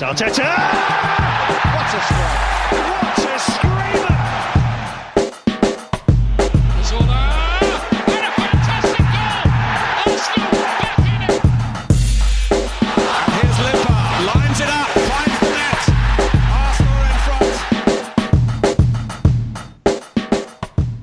Arteta! What a strike! What a screamer! Zola! And a fantastic goal! Arsenal back in it! And here's Limpar, lines it up, finds the net. Arsenal in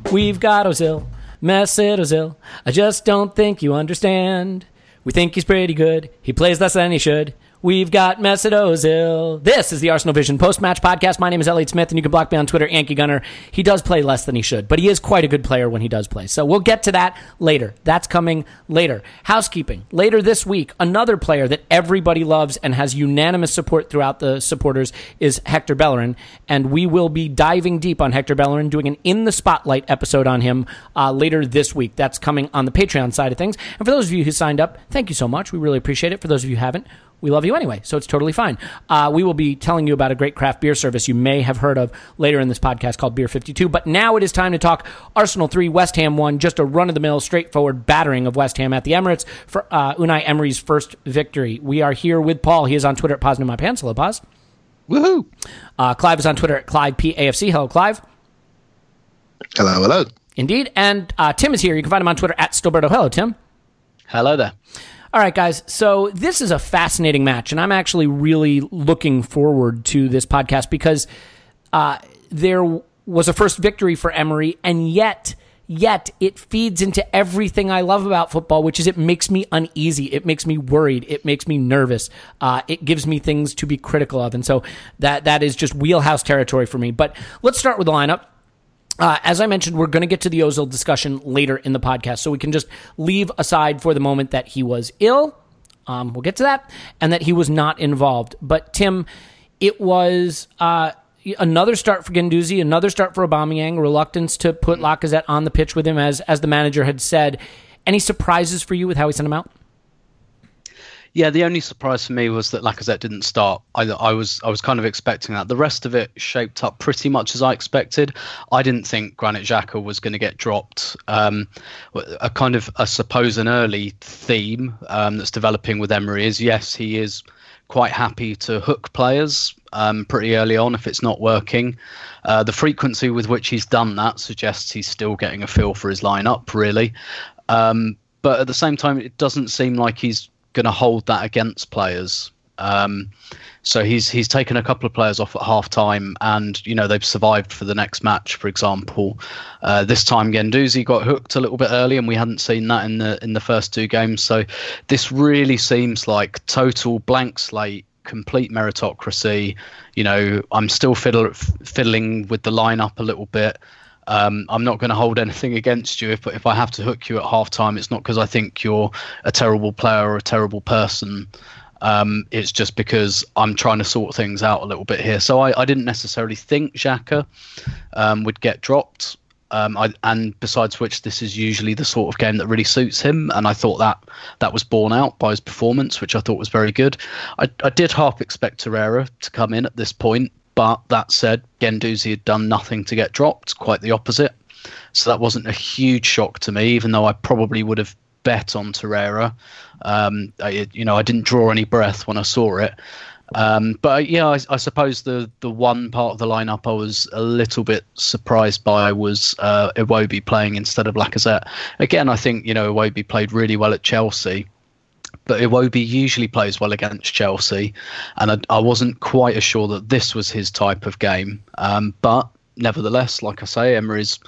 front. We've got Ozil, Mesut Ozil. I just don't think you understand. We think he's pretty good. He plays less than he should. We've got Mesut Ozil. This is the Arsenal Vision post-match podcast. My name is Elliot Smith, and you can block me on Twitter, Yankee Gunner. He does play less than he should, but he is quite a good player when he does play. So we'll get to that later. That's coming later. Housekeeping. Later this week, another player that everybody loves and has unanimous support throughout the supporters is Hector Bellerin, and we will be diving deep on Hector Bellerin, doing an In the Spotlight episode on him uh, later this week. That's coming on the Patreon side of things. And for those of you who signed up, thank you so much. We really appreciate it. For those of you who haven't, we love you anyway, so it's totally fine. Uh, we will be telling you about a great craft beer service you may have heard of later in this podcast called Beer 52. But now it is time to talk Arsenal 3, West Ham 1, just a run of the mill, straightforward battering of West Ham at the Emirates for uh, Unai Emery's first victory. We are here with Paul. He is on Twitter at Paz My Pants. Hello, Paz. Woohoo! Uh, Clive is on Twitter at Clive PAFC. Hello, Clive. Hello, hello. Indeed. And uh, Tim is here. You can find him on Twitter at Stillberto. Hello, Tim. Hello there. All right, guys. So this is a fascinating match, and I'm actually really looking forward to this podcast because uh, there was a first victory for Emery, and yet, yet it feeds into everything I love about football, which is it makes me uneasy, it makes me worried, it makes me nervous, uh, it gives me things to be critical of, and so that that is just wheelhouse territory for me. But let's start with the lineup. Uh, as I mentioned, we're going to get to the Ozil discussion later in the podcast, so we can just leave aside for the moment that he was ill. Um, we'll get to that, and that he was not involved. But Tim, it was uh, another start for Guendouzi, another start for Aubameyang. Reluctance to put Lacazette on the pitch with him, as as the manager had said. Any surprises for you with how he sent him out? Yeah, the only surprise for me was that Lacazette didn't start. I, I was I was kind of expecting that. The rest of it shaped up pretty much as I expected. I didn't think Granit Xhaka was going to get dropped. Um, a kind of I suppose an early theme um, that's developing with Emery is yes, he is quite happy to hook players um, pretty early on if it's not working. Uh, the frequency with which he's done that suggests he's still getting a feel for his lineup, really. Um, but at the same time, it doesn't seem like he's going to hold that against players. Um, so he's he's taken a couple of players off at half time, and you know they've survived for the next match. For example, uh, this time Guendouzi got hooked a little bit early, and we hadn't seen that in the in the first two games. So this really seems like total blank slate, complete meritocracy. You know, I'm still fiddle, fiddling with the lineup a little bit. Um, I'm not going to hold anything against you. If if I have to hook you at half time, it's not because I think you're a terrible player or a terrible person. Um, it's just because I'm trying to sort things out a little bit here. So I, I didn't necessarily think Xhaka um, would get dropped. Um, I, and besides which, this is usually the sort of game that really suits him, and I thought that that was borne out by his performance, which I thought was very good. I, I did half expect Torreira to come in at this point, but that said, Guendouzi had done nothing to get dropped, quite the opposite. So that wasn't a huge shock to me, even though I probably would have bet on Torreira. Um, I, you know, I didn't draw any breath when I saw it. Um, but yeah, I, I, suppose the the one part of the lineup I was a little bit surprised by was uh, Iwobi playing instead of Lacazette. Again, I think you know Iwobi played really well at Chelsea, but Iwobi usually plays well against Chelsea, and I, I wasn't quite as sure that this was his type of game. Um, but nevertheless, like I say, Emery's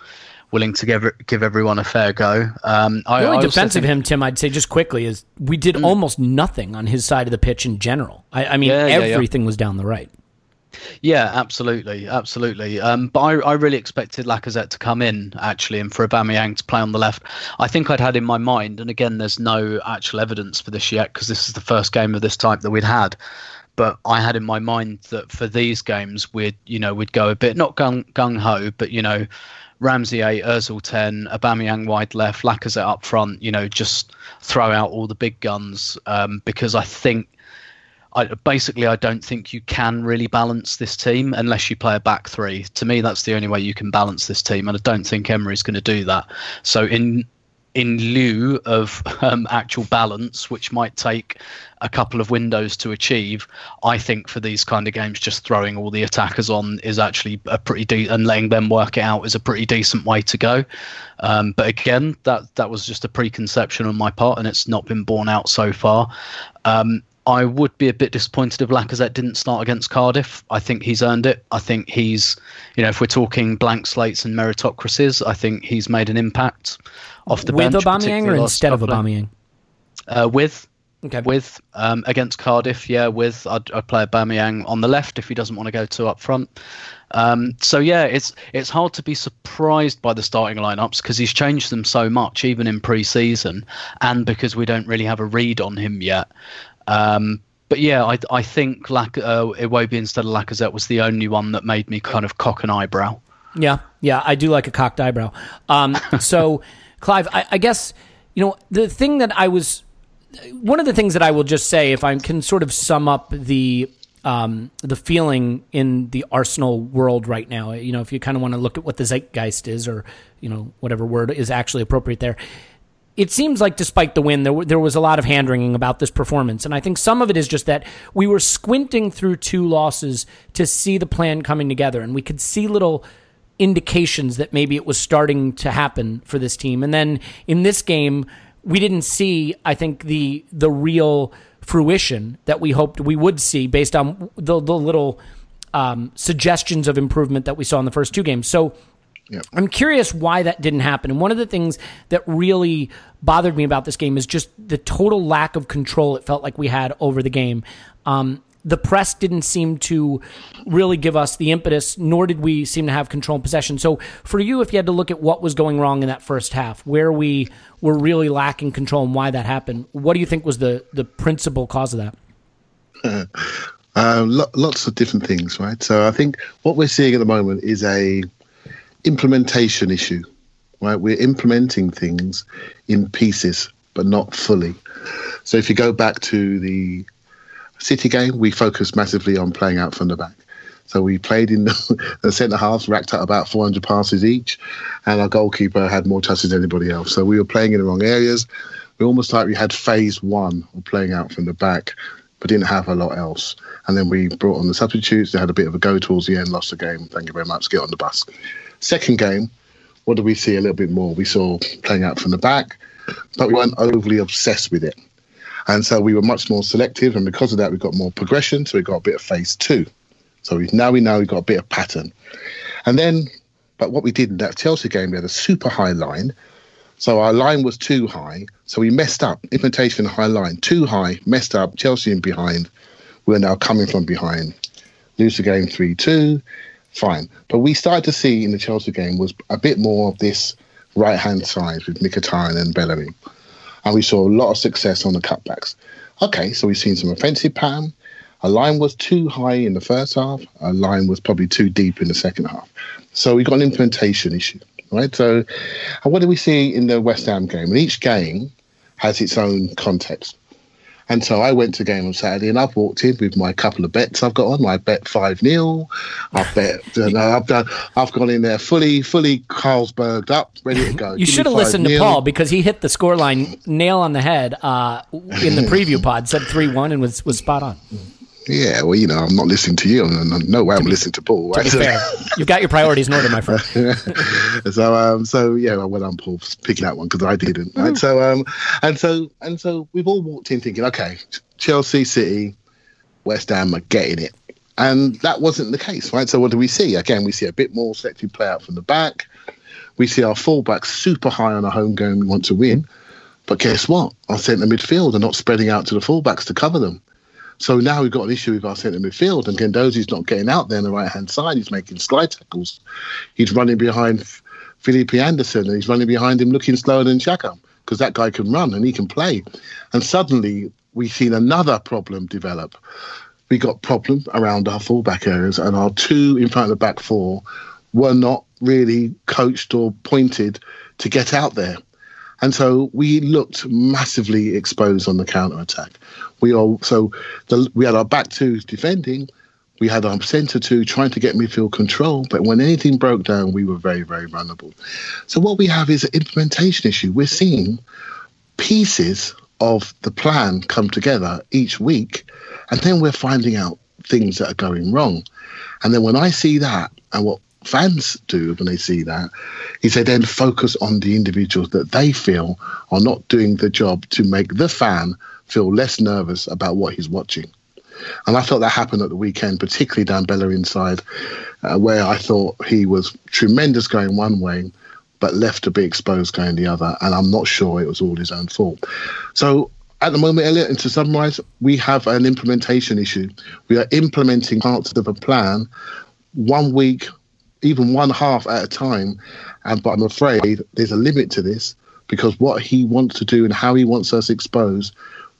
willing to give give everyone a fair go. Um, I, the only I defense think, of him, Tim, I'd say just quickly is we did mm. almost nothing on his side of the pitch in general. I, I mean, yeah, everything yeah, yeah. was down the right. Yeah, absolutely, absolutely. Um, but I, I really expected Lacazette to come in actually, and for Aubameyang to play on the left. I think I'd had in my mind, and again, there's no actual evidence for this yet because this is the first game of this type that we'd had but I had in my mind that for these games we'd you know we'd go a bit not gung gung ho, but you know Ramsey 8, Ozil 10, Aubameyang wide left, Lacazette up front, you know, just throw out all the big guns um, because I think I, basically, I don't think you can really balance this team unless you play a back three. To me, that's the only way you can balance this team, and I don't think Emery's going to do that. So, in in lieu of um, actual balance, which might take a couple of windows to achieve, I think for these kind of games, just throwing all the attackers on is actually a pretty de- and letting them work it out is a pretty decent way to go. Um, but again, that that was just a preconception on my part, and it's not been borne out so far. Um, I would be a bit disappointed if Lacazette didn't start against Cardiff. I think he's earned it. I think he's, you know, if we're talking blank slates and meritocracies, I think he's made an impact off the with bench. With Aubameyang or instead of Aubameyang? Uh, with. Okay. With um, against Cardiff, yeah, with I'd, I'd play Aubameyang on the left if he doesn't want to go too up front. Um, so yeah, it's it's hard to be surprised by the starting lineups because he's changed them so much, even in pre-season, and because we don't really have a read on him yet. Um, but yeah, I I think Lac- uh, Iwobi instead of Lacazette was the only one that made me kind of cock an eyebrow. Yeah, yeah, I do like a cocked eyebrow. Um, so. Clive, I, I guess you know the thing that I was one of the things that I will just say, if I can sort of sum up the um, the feeling in the Arsenal world right now, you know, if you kind of want to look at what the zeitgeist is, or you know, whatever word is actually appropriate there, it seems like despite the win, there there was a lot of hand wringing about this performance, and I think some of it is just that we were squinting through two losses to see the plan coming together, and we could see little indications that maybe it was starting to happen for this team. And then in this game, we didn't see, I think, the the real fruition that we hoped we would see based on the, the little um, suggestions of improvement that we saw in the first two games. So Yep. I'm curious why that didn't happen. And one of the things that really bothered me about this game is just the total lack of control it felt like we had over the game. Um, the press didn't seem to really give us the impetus, nor did we seem to have control and possession. So, for you, if you had to look at what was going wrong in that first half, where we were really lacking control and why that happened, what do you think was the, the principal cause of that? Uh, lo- lots of different things, right? So, I think what we're seeing at the moment is a implementation issue, right? We're implementing things in pieces, but not fully. So, if you go back to the City game, we focused massively on playing out from the back. So we played in the, centre halves, racked up about 400 passes each, and our goalkeeper had more touches than anybody else. So we were playing in the wrong areas. We almost like we had phase one of playing out from the back, but didn't have a lot else. And then we brought on the substitutes. They had a bit of a go towards the end, lost the game. Thank you very much. Get on the bus. Second game, what did we see a little bit more? We saw playing out from the back, but we weren't overly obsessed with it. And so we were much more selective, and because of that, we got more progression. So we got a bit of phase two. So we, now we know we got a bit of pattern. And then, but what we did in that Chelsea game, we had a super high line. So our line was too high. So we messed up. Implementation high line, too high, messed up. Chelsea in behind. We're now coming from behind. Lose the game 3 2. Fine. But we started to see in the Chelsea game was a bit more of this right hand side with Mkhitaryan and Bellerin, And we saw a lot of success on the cutbacks. Okay, so we've seen some offensive pattern. A line was too high in the first half. A line was probably too deep in the second half. So we got an implementation issue, right? So, what do we see in the West Ham game? And each game has its own context. And so I went to game on Saturday and I've walked in with my couple of bets I've got on. I bet 5 0. I've bet, you know, I've done, I've gone in there fully, fully Carlsberged up, ready to go. You should have listened to Paul because he hit the scoreline nail on the head uh, in the preview pod, said 3 1 and was, was spot on. Yeah, well, you know, I'm not listening to you. No way I'm listening to Paul. Right? To fair, you've got your priorities in order, my friend. so, um, so yeah, well, I'm Paul picking that one because I didn't. Mm. So, um, and so, and so, we've all walked in thinking, okay, Chelsea, City, West Ham are getting it, and that wasn't the case, right? So, what do we see? Again, we see a bit more selective play out from the back. We see our fullbacks super high on a home game. We want to win, but guess what? Our centre midfield are not spreading out to the fullbacks to cover them. So now we've got an issue with our centre midfield, and Guendouzi's not getting out there on the right hand side. He's making slide tackles. He's running behind Felipe Anderson, and he's running behind him looking slower than Xhaka because that guy can run and he can play. And suddenly we've seen another problem develop. We got problem around our fullback areas, and our two in front of the back four were not really coached or pointed to get out there. And so we looked massively exposed on the counter attack. We all so the, we had our back two defending, we had our centre two trying to get midfield control, but when anything broke down, we were very very vulnerable. So what we have is an implementation issue. We're seeing pieces of the plan come together each week, and then we're finding out things that are going wrong. And then when I see that, and what fans do when they see that is they then focus on the individuals that they feel are not doing the job to make the fan feel less nervous about what he's watching. And I thought that happened at the weekend, particularly down Bellerin's side, uh, where I thought he was tremendous going one way, but left to be exposed going the other. And I'm not sure it was all his own fault. So at the moment, Elliot, and to summarize, we have an implementation issue. We are implementing parts of a plan one week even one half at a time. And but I'm afraid there's a limit to this because what he wants to do and how he wants us exposed,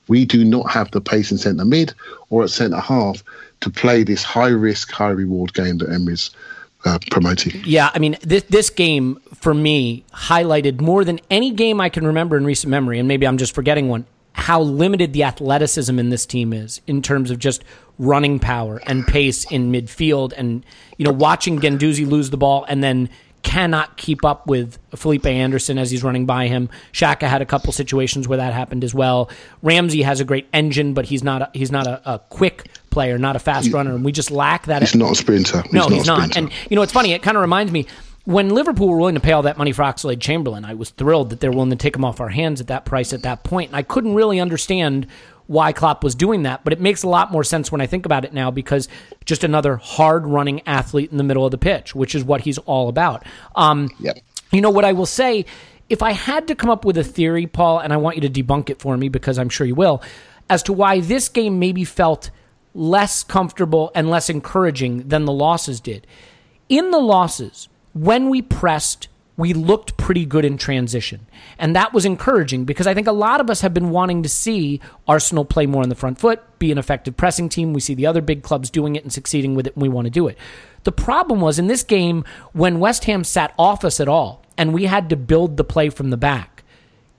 we do not have the pace in centre mid or at centre half to play this high risk, high reward game that Emery's uh, promoting. Yeah, I mean, this this game for me highlighted more than any game I can remember in recent memory, and maybe I'm just forgetting one. How limited the athleticism in this team is in terms of just running power and pace in midfield, and you know, watching Guendouzi lose the ball and then cannot keep up with Felipe Anderson as he's running by him. Xhaka had a couple situations where that happened as well. Ramsey has a great engine, but he's not a, he's not a, a quick player, not a fast runner, and we just lack that. He's not a sprinter. He's no, not he's not. And you know, it's funny. It kind of reminds me when Liverpool were willing to pay all that money for Oxlade Chamberlain. I was thrilled that they're willing to take him off our hands at that price at that point, and I couldn't really understand why Klopp was doing that, but it makes a lot more sense when I think about it now because just another hard running athlete in the middle of the pitch, which is what he's all about. Um, yep. You know what I will say? If I had to come up with a theory, Paul, and I want you to debunk it for me because I'm sure you will, as to why this game maybe felt less comfortable and less encouraging than the losses did. In the losses, when we pressed we looked pretty good in transition. And that was encouraging because I think a lot of us have been wanting to see Arsenal play more on the front foot, be an effective pressing team. We see the other big clubs doing it and succeeding with it, and we want to do it. The problem was in this game when West Ham sat off us at all and we had to build the play from the back.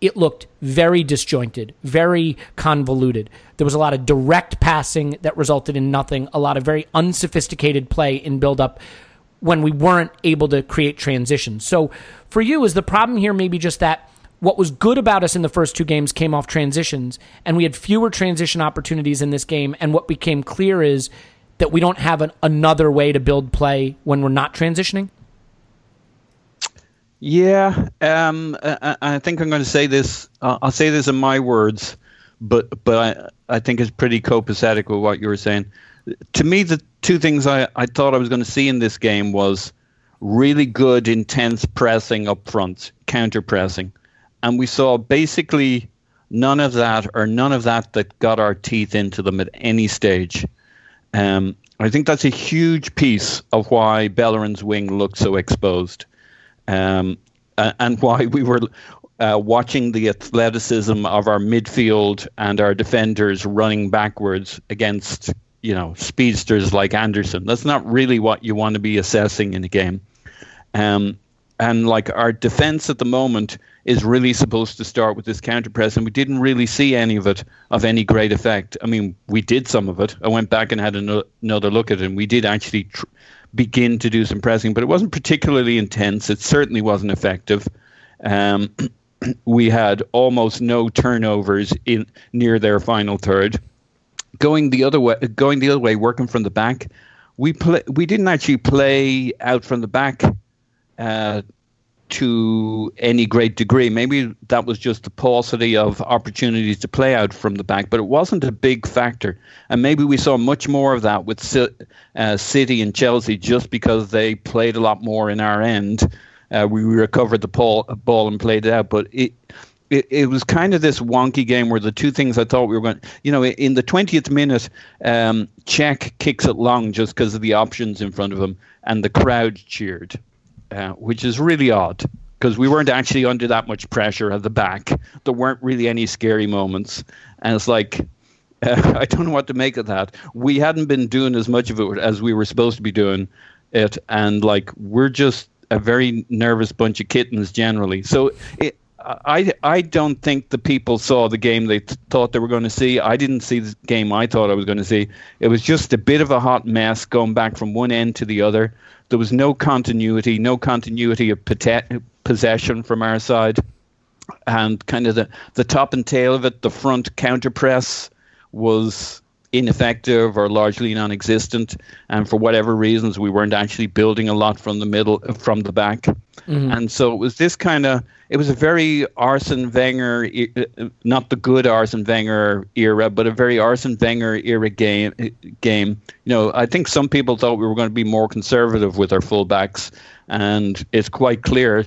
It looked very disjointed, very convoluted. There was a lot of direct passing that resulted in nothing, a lot of very unsophisticated play in build up when we weren't able to create transitions. So for you, is the problem here maybe just that what was good about us in the first two games came off transitions, and we had fewer transition opportunities in this game, and what became clear is that we don't have an, another way to build play when we're not transitioning? Yeah, um, I, I, think I'm going to say this. Uh, I'll say this in my words, but but I, I think it's pretty copacetic with what you were saying to me, the two things I, I thought I was going to see in this game was really good, intense pressing up front, counter pressing. And we saw basically none of that, or none of that that got our teeth into them at any stage. Um, I think that's a huge piece of why Bellerin's wing looked so exposed, um, and why we were uh, watching the athleticism of our midfield and our defenders running backwards against you know speedsters like Anderson. That's not really what you want to be assessing in a game. Um, and like our defense at the moment is really supposed to start with this counter press, and we didn't really see any of it of any great effect. I mean, we did some of it. I went back and had another look at it, and we did actually tr- begin to do some pressing, but it wasn't particularly intense. It certainly wasn't effective. Um, we had almost no turnovers in near their final third. Going the other way, going the other way, working from the back, we play. We didn't actually play out from the back uh, to any great degree. Maybe that was just the paucity of opportunities to play out from the back, but it wasn't a big factor. And maybe we saw much more of that with uh, City and Chelsea just because they played a lot more in our end. Uh, we recovered the ball, ball and played it out, but it, it, it was kind of this wonky game where the two things I thought we were going, you know, in the 20th minute, um, Cech kicks it long just because of the options in front of him, and the crowd cheered uh, which is really odd because we weren't actually under that much pressure at the back. There weren't really any scary moments, and it's like uh, I don't know what to make of that. We hadn't been doing as much of it as we were supposed to be doing it, and like we're just a very nervous bunch of kittens generally. So it, I I don't think the people saw the game they th- thought they were going to see. I didn't see the game I thought I was going to see. It was just a bit of a hot mess going back from one end to the other. There was no continuity, no continuity of possession from our side, and kind of the the top and tail of it, the front counter press was ineffective or largely non-existent and for whatever reasons we weren't actually building a lot from the middle from the back mm-hmm. and so it was this kind of it was a very Arsene Wenger, not the good Arsene Wenger era, but a very Arsene Wenger era game. Game, you know, I think some people thought we were going to be more conservative with our fullbacks, and it's quite clear.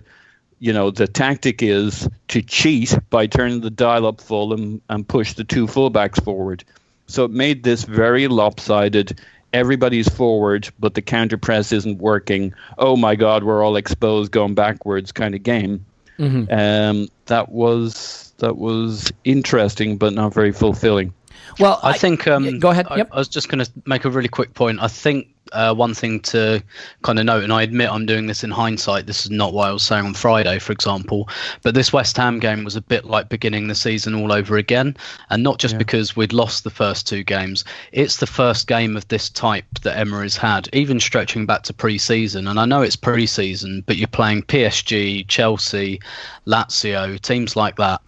You know, the tactic is to cheat by turning the dial up full and, and push the two fullbacks forward. So it made this very lopsided. Everybody's forward, but the counter press isn't working. Oh my God, we're all exposed going backwards kind of game. Mm-hmm. Um, that was that was interesting, but not very fulfilling. Well, I, I think. Um, go ahead. Yep. I, I was just going to make a really quick point. I think uh, one thing to kind of note, and I admit I'm doing this in hindsight. This is not what I was saying on Friday, for example. But this West Ham game was a bit like beginning the season all over again, and not just yeah. because we'd lost the first two games. It's the first game of this type that Emery's had, even stretching back to pre-season. And I know it's pre-season, but you're playing PSG, Chelsea, Lazio, teams like that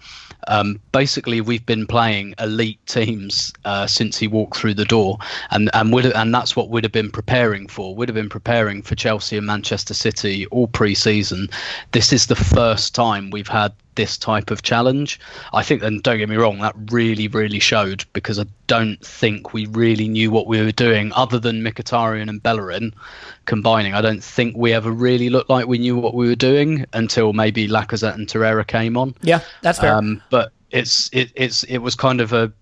um, basically, we've been playing elite teams uh, since he walked through the door, and and would and that's what we'd have been preparing for. We'd have been preparing for Chelsea and Manchester City all pre-season. This is the first time we've had this type of challenge. I think, and don't get me wrong, that really, really showed because I don't think we really knew what we were doing other than Mkhitaryan and Bellerin combining. I don't think we ever really looked like we knew what we were doing until maybe Lacazette and Torreira came on. Yeah, that's fair. Um, but it's it, it's it was kind of a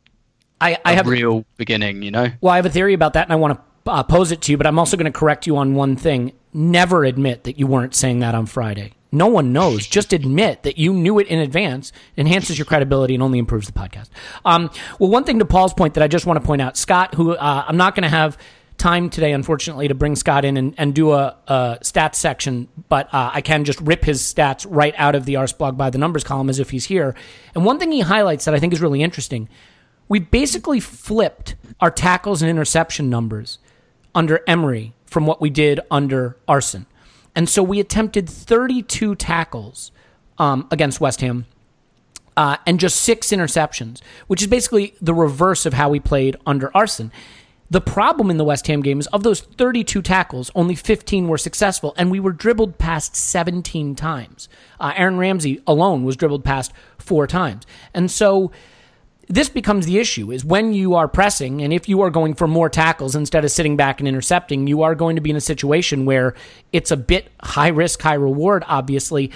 I, I a have a real beginning, you know. Well, I have a theory about that, and I want to uh, pose it to you, but I'm also going to correct you on one thing. Never admit that you weren't saying that on Friday. No one knows. Just admit that you knew it in advance, enhances your credibility, and only improves the podcast. Um, well, one thing to Paul's point that I just want to point out Scott, who uh, I'm not going to have time today, unfortunately, to bring Scott in and, and do a, a stats section, but uh, I can just rip his stats right out of the Arseblog by the numbers column as if he's here. And one thing he highlights that I think is really interesting we basically flipped our tackles and interception numbers under Emery from what we did under Arsene. And so we attempted 32 tackles um, against West Ham uh, and just six interceptions, which is basically the reverse of how we played under Arsene. The problem in the West Ham game is of those 32 tackles, only 15 were successful, and we were dribbled past 17 times. Uh, Aaron Ramsey alone was dribbled past four times. And so this becomes the issue is when you are pressing and if you are going for more tackles instead of sitting back and intercepting, you are going to be in a situation where it's a bit high risk, high reward, obviously.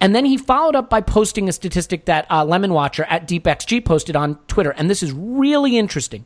And then he followed up by posting a statistic that uh, Lemon Watcher at DeepXG posted on Twitter. And this is really interesting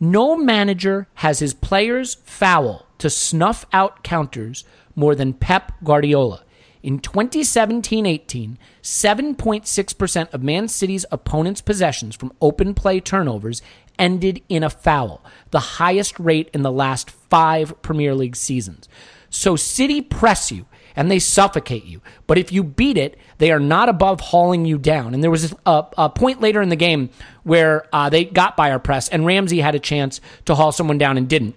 No manager has his players foul to snuff out counters more than Pep Guardiola. In 2017 18, 7.6% of Man City's opponents' possessions from open play turnovers ended in a foul, the highest rate in the last five Premier League seasons. So City press you and they suffocate you. But if you beat it, they are not above hauling you down. And there was a, a point later in the game where uh, they got by our press, and Ramsey had a chance to haul someone down and didn't.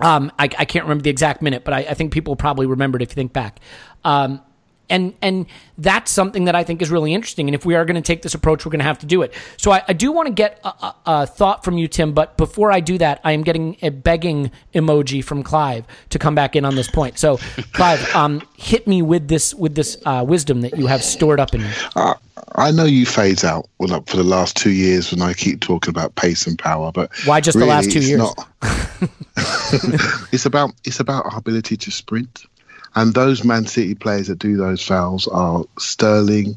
Um, I, I, can't remember the exact minute, but I, I think people probably remembered if you think back. Um, and and that's something that I think is really interesting. And if we are going to take this approach, we're going to have to do it. So I, I do want to get a, a, a, thought from you, Tim. But before I do that, I am getting a begging emoji from Clive to come back in on this point. So, Clive, um, hit me with this with this uh, wisdom that you have stored up in you. Uh, I know you phase out well, for the last two years when I keep talking about pace and power, but why just really, the last two years? Not, it's about it's about our ability to sprint. And those Man City players that do those fouls are Sterling,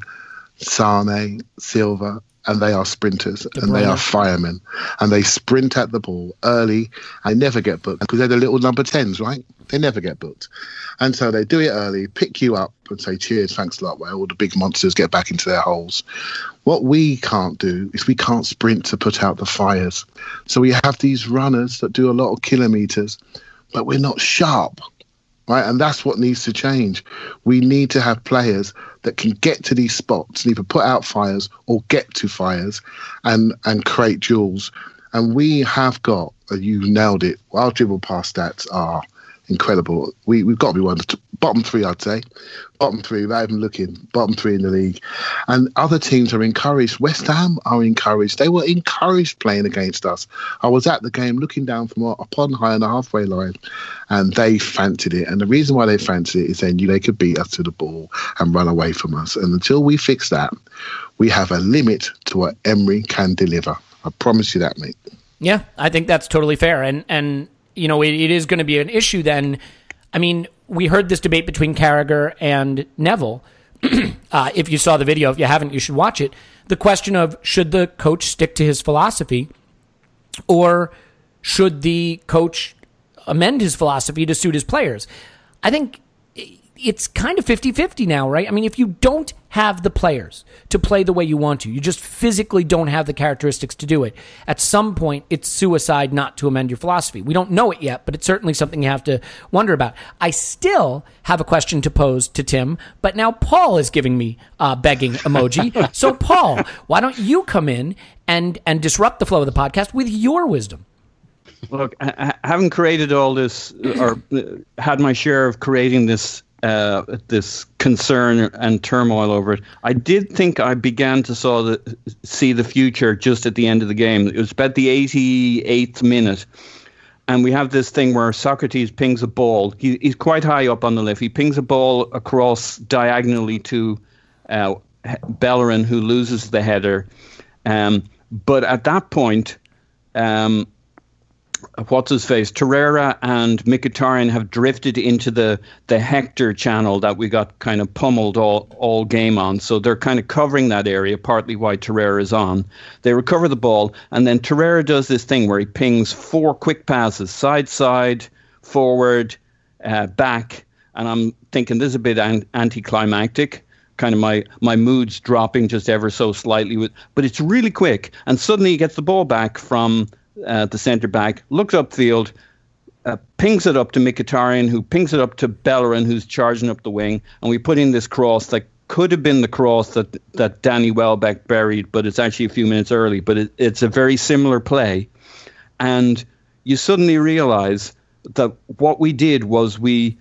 Sane, Silva, and they are sprinters and they are firemen. And they sprint at the ball early and never get booked because they're the little number 10s, right? They never get booked. And so they do it early, pick you up and say, cheers, thanks a lot, while all the big monsters get back into their holes. What we can't do is we can't sprint to put out the fires. So we have these runners that do a lot of kilometers, but we're not sharp right? And that's what needs to change. We need to have players that can get to these spots and either put out fires or get to fires and and create duels. And we have got, uh, you nailed it. Our dribble pass stats are incredible. We we've got to be one of the bottom three, I'd say. Bottom three, without even looking, bottom three in the league. And other teams are encouraged. West Ham are encouraged. They were encouraged playing against us. I was at the game looking down from upon high on the halfway line, and they fancied it. And the reason why they fancied it is they knew they could beat us to the ball and run away from us. And until we fix that, we have a limit to what Emery can deliver. I promise you that, mate. Yeah, I think that's totally fair. And and you know, it, it is going to be an issue then. I mean, we heard this debate between Carragher and Neville. uh, if you saw the video, if you haven't, you should watch it. The question of should the coach stick to his philosophy or should the coach amend his philosophy to suit his players? I think it's kind of 50 50 now, right? I mean, if you don't have the players to play the way you want to, you just physically don't have the characteristics to do it. At some point, it's suicide not to amend your philosophy. We don't know it yet, but it's certainly something you have to wonder about. I still have a question to pose to Tim, but now Paul is giving me a begging emoji. so, Paul, why don't you come in and, and disrupt the flow of the podcast with your wisdom? Look, having created all this or uh, had my share of creating this uh, this concern and turmoil over it. I did think I began to saw the, see the future just at the end of the game. It was about the 88th minute. And we have this thing where Sokratis pings a ball. He, he's quite high up on the lift. He pings a ball across diagonally to uh, Bellerin, who loses the header. Um, but at that point, um, what's his face Torreira and Mkhitaryan have drifted into the the Hector channel that we got kind of pummeled all all game on. So they're kind of covering that area, partly why Torreira is on. They recover the ball, and then Torreira does this thing where he pings four quick passes, side side, forward, uh, back, and I'm thinking this is a bit an- anticlimactic kind of my my mood's dropping just ever so slightly with but it's really quick and suddenly he gets the ball back from uh, the centre back, looks upfield, uh, pings it up to Mkhitaryan, who pings it up to Bellerin, who's charging up the wing, and we put in this cross that could have been the cross that, that Danny Welbeck buried, but it's actually a few minutes early. But it, it's a very similar play. And you suddenly realize that what we did was we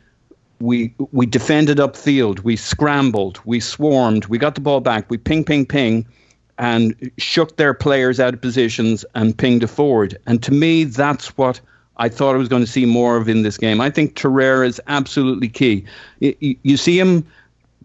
we we defended upfield, we scrambled, we swarmed, we got the ball back, we ping, ping, ping, and shook their players out of positions and pinged it forward. And to me, that's what I thought I was going to see more of in this game. I think Torreira is absolutely key. You, you see him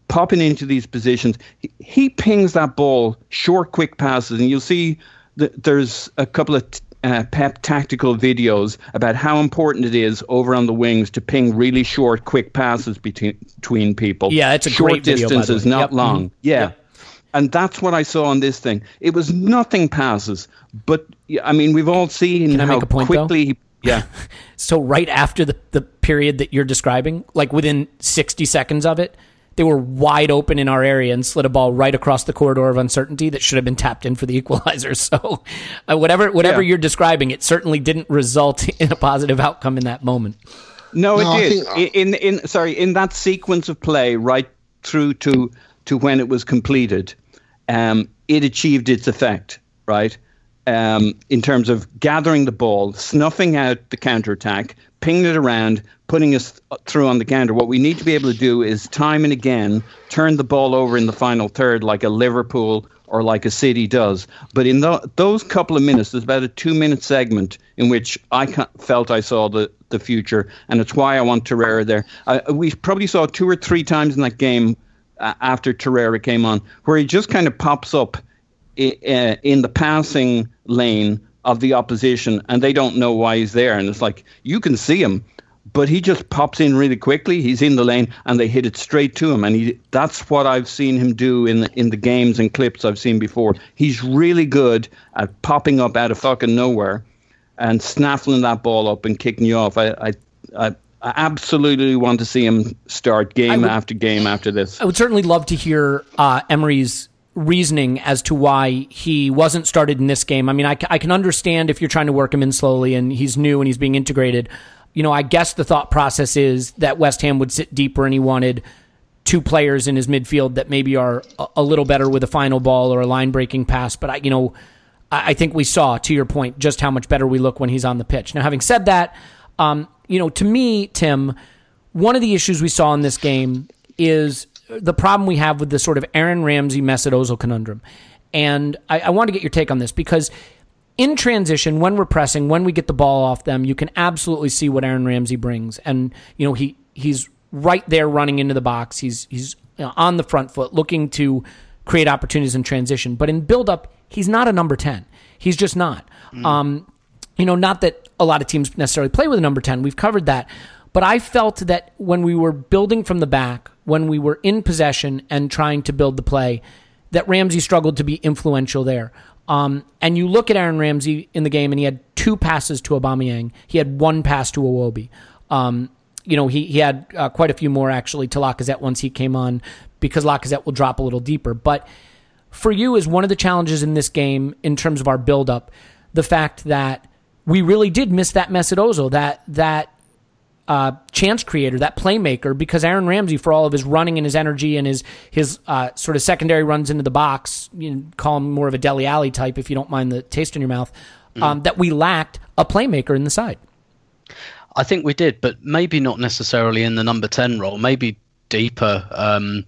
popping into these positions. He, he, pings that ball, short, quick passes, and you'll see that there's a couple of t- uh, Pep tactical videos about how important it is over on the wings to ping really short, quick passes between between people. Yeah, it's a short great video, distances, not yep. long. Mm-hmm. Yeah. Yep And that's what I saw on this thing. It was nothing passes, but I mean, we've all seen Can how make a point, though? quickly. Yeah, So right after the, the period that you're describing, like within 60 seconds of it, they were wide open in our area and slid a ball right across the corridor of uncertainty that should have been tapped in for the equalizer. So uh, whatever whatever Yeah. you're describing, it certainly didn't result in a positive outcome in that moment. no, No, I did. think- in in sorry, in that sequence of play, right through to to when it was completed, um, it achieved its effect. Right, um, in terms of gathering the ball, snuffing out the counterattack, pinging it around, putting us through on the counter. What we need to be able to do is time and again turn the ball over in the final third, like a Liverpool or like a City does. But in tho- those couple of minutes, there's about a two-minute segment in which I felt I saw the the future, and it's why I want Torreira there. Uh, we probably saw two or three times in that game uh, after Torreira came on, where he just kind of pops up i- uh, in the passing lane of the opposition, and they don't know why he's there. And it's like you can see him, but he just pops in really quickly. He's in the lane, and they hit it straight to him. And he that's what I've seen him do in the, in the games and clips I've seen before. He's really good at popping up out of fucking nowhere and snaffling that ball up and kicking you off. I I, I, I absolutely want to see him start game would- after game after this. I would certainly love to hear uh, Emery's reasoning as to why he wasn't started in this game. I mean, I, I can understand if you're trying to work him in slowly and he's new and he's being integrated. You know, I guess the thought process is that West Ham would sit deeper and he wanted two players in his midfield that maybe are a, little better with a final ball or a line breaking pass. But I, you know, I, I think we saw, to your point, just how much better we look when he's on the pitch. Now, having said that, um, you know, to me, Tim, one of the issues we saw in this game is the problem we have with the sort of Aaron Ramsey Mesut Ozil conundrum. And I, I want to get your take on this because in transition, when we're pressing, when we get the ball off them, you can absolutely see what Aaron Ramsey brings. And you know he he's right there running into the box. He's he's on the front foot, looking to create opportunities in transition. But in build up, he's not a number ten. He's just not. Um, you know, not that a lot of teams necessarily play with a number 10. We've covered that. But I felt that when we were building from the back, when we were in possession and trying to build the play, that Ramsey struggled to be influential there. Um, and you look at Aaron Ramsey in the game, and he had two passes to Aubameyang. He had one pass to Iwobi. Um, you know, he, he had uh, quite a few more actually to Lacazette once he came on because Lacazette will drop a little deeper. But for you is one of the challenges in this game in terms of our build-up, the fact that we really did miss that Mesut that that uh, chance creator, that playmaker, because Aaron Ramsey, for all of his running and his energy and his his uh, sort of secondary runs into the box, you know, call him more of a Dele Alli type, if you don't mind the taste in your mouth, um, that we lacked a playmaker in the side. I think we did, but maybe not necessarily in the number ten role. Maybe deeper um,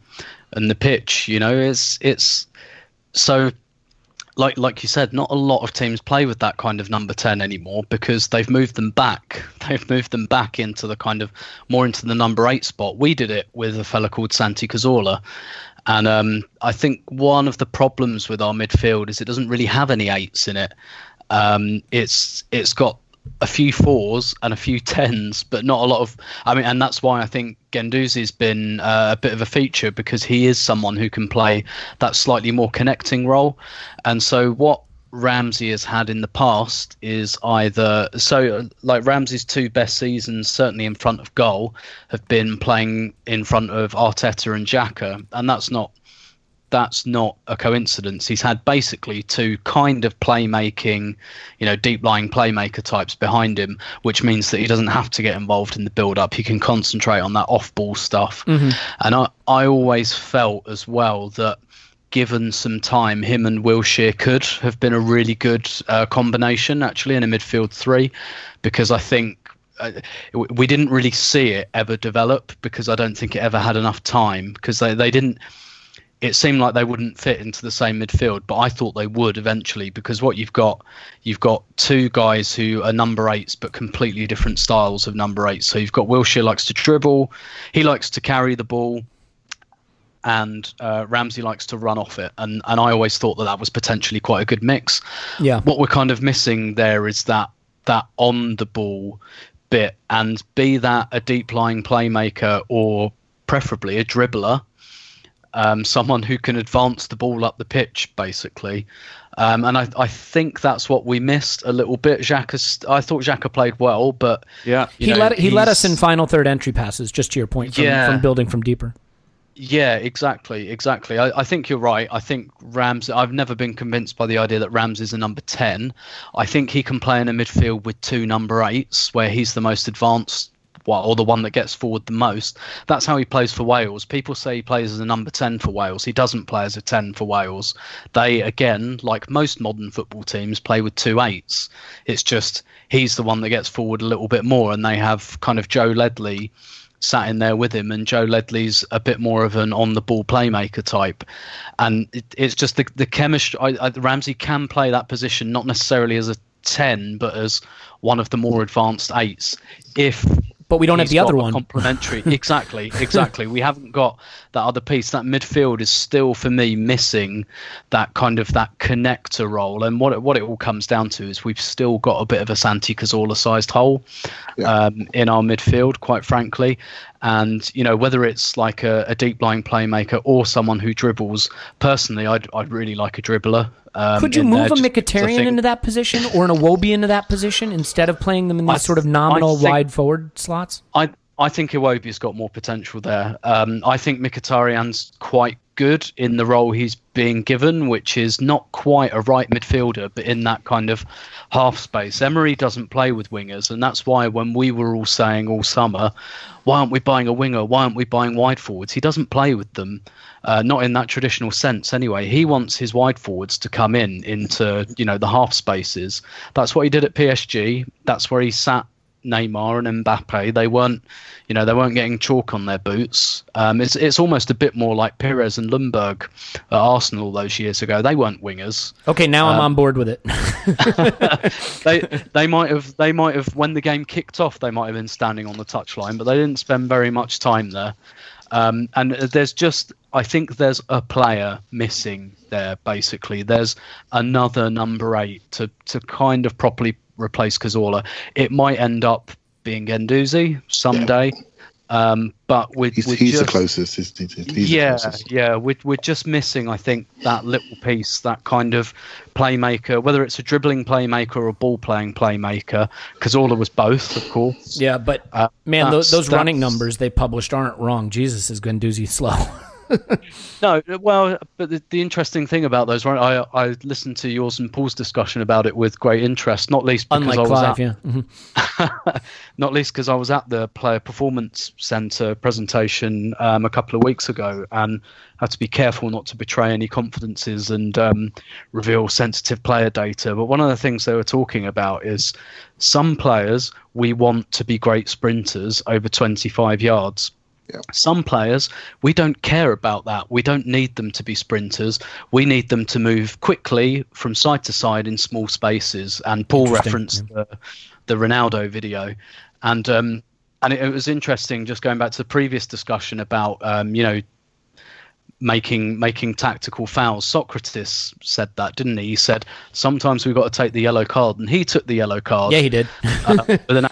in the pitch. You know, it's it's so like like you said, not a lot of teams play with that kind of number ten anymore because they've moved them back. They've moved them back into the kind of more into the number eight spot. We did it with a fella called Santi Cazorla. And um, I think one of the problems with our midfield is it doesn't really have any eights in it. Um, it's it's got a few fours and a few tens, but not a lot of. I mean, and that's why I think Guendouzi's been uh, a bit of a feature because he is someone who can play that slightly more connecting role. And so what Ramsey has had in the past is either so like Ramsey's two best seasons, certainly in front of goal, have been playing in front of Arteta and Xhaka, and that's not that's not a coincidence. He's had basically two kind of playmaking, you know, deep lying playmaker types behind him, which means that he doesn't have to get involved in the build up. He can concentrate on that off ball stuff. And I, I always felt as well that given some time, him and Wilshere could have been a really good uh, combination actually in a midfield three, because I think uh, we didn't really see it ever develop because I don't think it ever had enough time because they, they didn't it seemed like they wouldn't fit into the same midfield, but I thought they would eventually because what you've got, you've got two guys who are number eights but completely different styles of number eight. So you've got Wilshere likes to dribble, he likes to carry the ball, and uh, Ramsey likes to run off it. And and I always thought that that was potentially quite a good mix. Yeah. What we're kind of missing there is that that on the ball bit, and be that a deep lying playmaker or preferably a dribbler um, someone who can advance the ball up the pitch, basically. Um, and I, I think that's what we missed a little bit. Xhaka, I thought Xhaka played well, but Yeah. he know, let he led us in final third entry passes. Just to your point, from, Yeah. from building from deeper. Yeah, exactly, exactly. I, I think you're right. I think Rams. I've never been convinced by the idea that Rams is a number ten. I think he can play in a midfield with two number eights, where he's the most advanced, well, or the one that gets forward the most. That's how he plays for Wales. People say he plays as a number ten for Wales. He doesn't play as a ten for Wales. They again, like most modern football teams, play with two eights. It's just he's the one that gets forward a little bit more, and they have kind of Joe Ledley sat in there with him, and Joe Ledley's a bit more of an on the ball playmaker type, and it, it's just the the chemistry. I, I, Ramsey can play that position, not necessarily as a ten, but as one of the more advanced eights. If But we don't have the other one. Complementary, exactly, exactly. we haven't got that other piece. That midfield is still for me missing that kind of that connector role. And what it, what it all comes down to is we've still got a bit of a Santi Cazorla sized hole um, in our midfield, quite frankly. And you know whether it's like a, a deep lying playmaker or someone who dribbles. Personally, I'd I'd really like a dribbler. Um, Could you in there move a Mkhitaryan into that position or an Iwobi into that position instead of playing them in these sort of nominal think- wide forward slots? I I think Iwobi's got more potential there. Um, I think Mkhitaryan's quite good in the role he's being given, which is not quite a right midfielder, but in that kind of half space. Emery doesn't play with wingers, and that's why when we were all saying all summer, why aren't we buying a winger? Why aren't we buying wide forwards? He doesn't play with them, uh, not in that traditional sense. Anyway, he wants his wide forwards to come in into you know the half spaces. That's what he did at PSG. That's where he sat Neymar and Mbappe. They weren't, you know, they weren't getting chalk on their boots. Um, it's it's almost a bit more like Pires and Ljungberg at Arsenal those years ago. They weren't wingers. Okay, now I'm on board with it. They they might have they might have when the game kicked off they might have been standing on the touchline, but they didn't spend very much time there. Um, and there's just I think there's a player missing there. Basically, there's another number eight to to kind of properly replace Cazorla. It might end up being Guendouzi someday, um, but with He's, with he's the just- closest. He's, he's the yeah, closest. yeah, we're, we're just missing, I think, that little piece, that kind of playmaker, whether it's a dribbling playmaker or a ball playing playmaker. Cazorla was both, of course. yeah, but Uh, man, those, that's- those running that's- numbers they published aren't wrong. Jesus is Guendouzi slow. No, well, but the, the interesting thing about those, right? I I listened to yours and Paul's discussion about it with great interest, not least because Unlike I was Clive, at, yeah. Mhm. not least because I was at the Player Performance Centre presentation um, a couple of weeks ago and had to be careful not to betray any confidences and um, reveal sensitive player data. But one of the things they were talking about is some players we want to be great sprinters over 25 yards. Some players, we don't care about that. We don't need them to be sprinters. We need them to move quickly from side to side in small spaces. And Paul referenced the, the Ronaldo video, and um, and it, it was interesting. Just going back to the previous discussion about um, you know making making tactical fouls. Sokratis said that, didn't he? He said sometimes we've got to take the yellow card, and he took the yellow card. Yeah, he did. Uh, but then,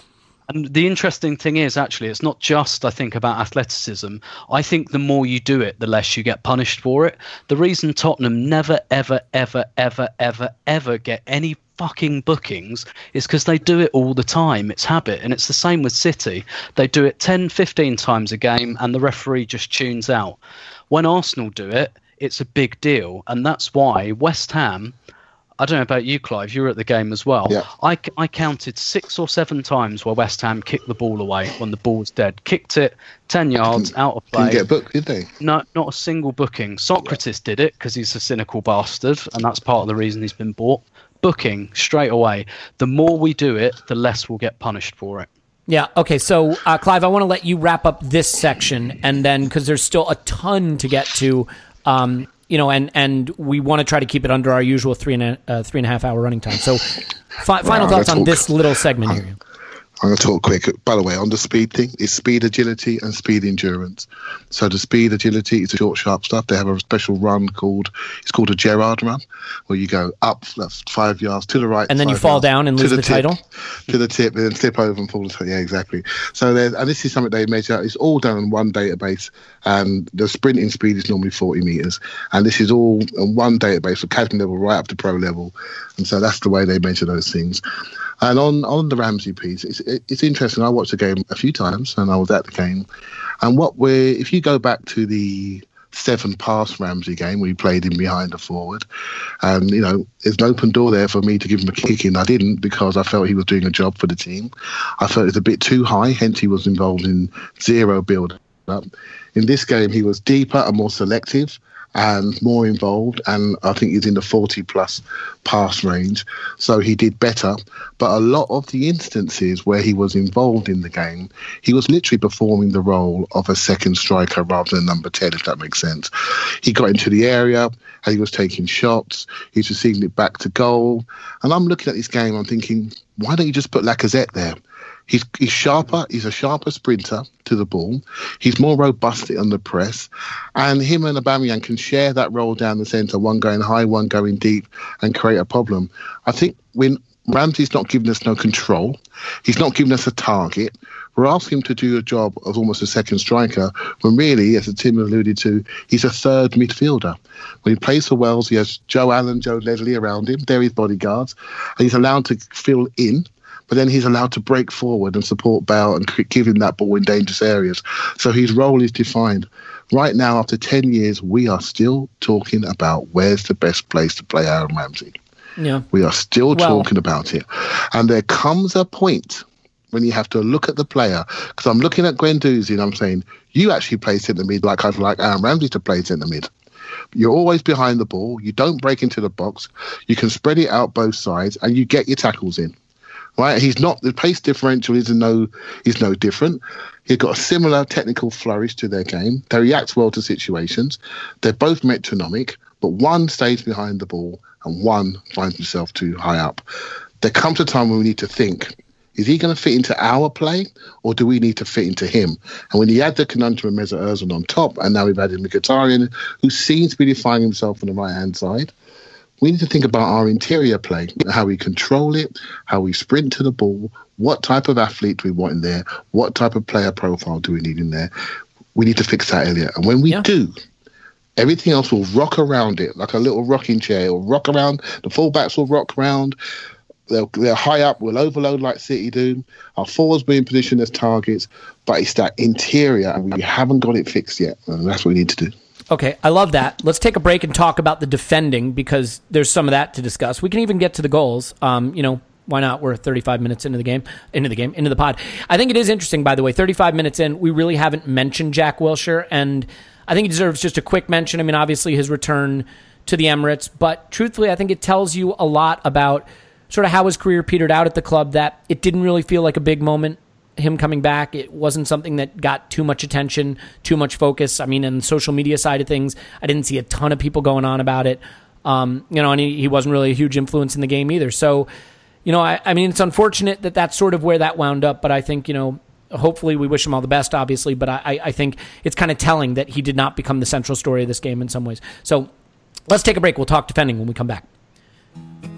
and the interesting thing is actually, it's not just I think about athleticism. I think the more you do it, the less you get punished for it. The reason Tottenham never, ever, ever, ever, ever, ever get any fucking bookings is because they do it all the time. It's habit, and it's the same with City. They do it 10, 15 times a game, and the referee just tunes out. When Arsenal do it, it's a big deal, and that's why West Ham. I don't know about you, Clive. You were at the game as well. Yeah. I, I counted six or seven times where West Ham kicked the ball away when the ball was dead. Kicked it 10 yards out of play. Didn't get booked, did they? No, not a single booking. Sokratis did it because he's a cynical bastard, and that's part of the reason he's been bought. Booking straight away. The more we do it, the less we'll get punished for it. Yeah. Okay. So, uh, Clive, I want to let you wrap up this section, and then because there's still a ton to get to, um, you know, and and we want to try to keep it under our usual three and a uh, three and a half hour running time. So, fi- final Wow, thoughts on this little segment here. I'm going to talk quick. By the way, on the speed thing, it's speed agility and speed endurance. So the speed agility is the short, sharp stuff. They have a special run called it's called a Gerard run, where you go up five yards to the right, and then you fall yards down and lose the, tip, title. to the tip, and then slip over and fall. To, yeah, exactly. So there's and this is something they measure. It's all done in one database, and the sprinting speed is normally 40 meters, and this is all on one database from captain level right up to pro level, and so that's the way they measure those things. And on, on the Ramsey piece, it's, it's interesting. I watched the game a few times, and I was at the game. And what we're, if you go back to the seven pass Ramsey game, we played him behind the forward, and you know, there's an open door there for me to give him a kick in. I didn't because I felt he was doing a job for the team. I felt it was a bit too high, hence he was involved in zero build up. In this game, he was deeper and more selective and more involved. And I think he's in the 40 plus pass range. So he did better. But a lot of the instances where he was involved in the game, he was literally performing the role of a second striker rather than number 10, if that makes sense. He got into the area and he was taking shots. He's receiving it back to goal. And I'm looking at this game, I'm thinking, why don't you just put Lacazette there? He's, he's sharper. He's a sharper sprinter to the ball. He's more robust on the press, and him and Aubameyang can share that role down the centre, one going high, one going deep, and create a problem. I think when Ramsey's not giving us no control, he's not giving us a target. We're asking him to do a job of almost a second striker, when really, as Tim alluded to, he's a third midfielder. When he plays for Wales, he has Joe Allen, Joe Ledley around him. They're his bodyguards, and he's allowed to fill in but then he's allowed to break forward and support Bale and give him that ball in dangerous areas. So his role is defined. Right now, after 10 years, we are still talking about where's the best place to play Aaron Ramsey. Yeah. We are still Well- talking about it. And there comes a point when you have to look at the player. Because I'm looking at Guendouzi and I'm saying, you actually play centre mid like I'd like Aaron Ramsey to play centre mid. You're always behind the ball. You don't break into the box. You can spread it out both sides and you get your tackles in right? He's not the pace differential is no is no different. He's got a similar technical flourish to their game. They react well to situations. They're both metronomic, but one stays behind the ball and one finds himself too high up. There comes a time when we need to think. Is he going to fit into our play, or do we need to fit into him? And when you add the conundrum of Mesut Ozil on top, and now we've added Mkhitaryan, who seems to be defining himself on the right hand side, we need to think about our interior play, how we control it, how we sprint to the ball, what type of athlete do we want in there, what type of player profile do we need in there. We need to fix that, Elliot. And when we Yeah. do, everything else will rock around it like a little rocking chair. It'll rock around. The fullbacks will rock around. They'll, they're high up. We'll overload like City do. Our forwards will be in position as targets, but it's that interior, and we haven't got it fixed yet. And that's what we need to do. Okay, I love that. Let's take a break and talk about the defending because there's some of that to discuss. We can even get to the goals. Um, you know, why not? We're 35 minutes into the game, into the game, into the pod. I think it is interesting, by the way. 35 minutes in, we really haven't mentioned Jack Wilshere, and I think he deserves just a quick mention. I mean, obviously his return to the Emirates, but truthfully, I think it tells you a lot about sort of how his career petered out at the club. That it didn't really feel like a big moment him coming back. It wasn't something that got too much attention, too much focus. I mean, in the social media side of things, I didn't see a ton of people going on about it. Um, you know, and he, he wasn't really a huge influence in the game either. So, you know, I, I mean, it's unfortunate that that's sort of where that wound up. But I think, you know, hopefully we wish him all the best, obviously. But I, I- I think it's kind of telling that he did not become the central story of this game in some ways. So let's take a break. We'll talk defending when we come back.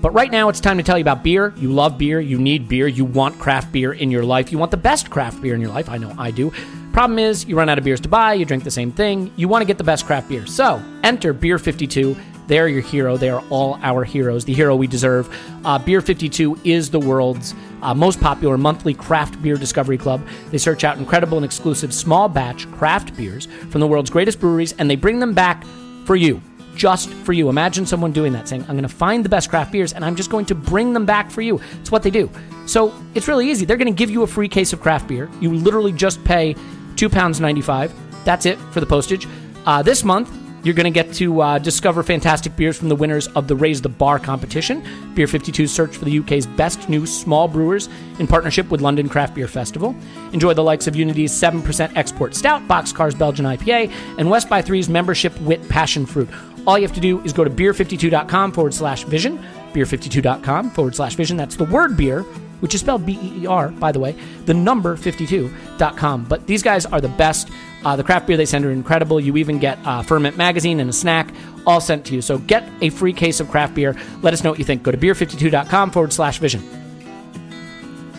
But right now, it's time to tell you about beer. You love beer. You need beer. You want craft beer in your life. You want the best craft beer in your life. I know I do. Problem is, you run out of beers to buy. You drink the same thing. You want to get the best craft beer. So enter Beer 52. They're your hero. They are all our heroes, the hero we deserve. Uh, beer 52 is the world's uh, most popular monthly craft beer discovery club. They search out incredible and exclusive small batch craft beers from the world's greatest breweries and they bring them back for you just for you. Imagine someone doing that, saying, I'm going to find the best craft beers and I'm just going to bring them back for you. It's what they do. So it's really easy. They're going to give you a free case of craft beer. You literally just pay £2.95. That's it for the postage. Uh, this month, you're going to get to uh, discover fantastic beers from the winners of the Raise the Bar competition. Beer 52 search for the UK's best new small brewers in partnership with London Craft Beer Festival. Enjoy the likes of Unity's 7% Export Stout, Boxcar's Belgian IPA, and West by Three's membership Wit Passion Fruit. All you have to do is go to beer52.com forward slash vision, beer52.com forward slash vision. That's the word beer, which is spelled B E E R, by the way, the number 52.com. But these guys are the best. Uh, the craft beer they send are incredible. You even get uh, Ferment Magazine and a snack all sent to you. So get a free case of craft beer. Let us know what you think. Go to beer52.com forward slash vision.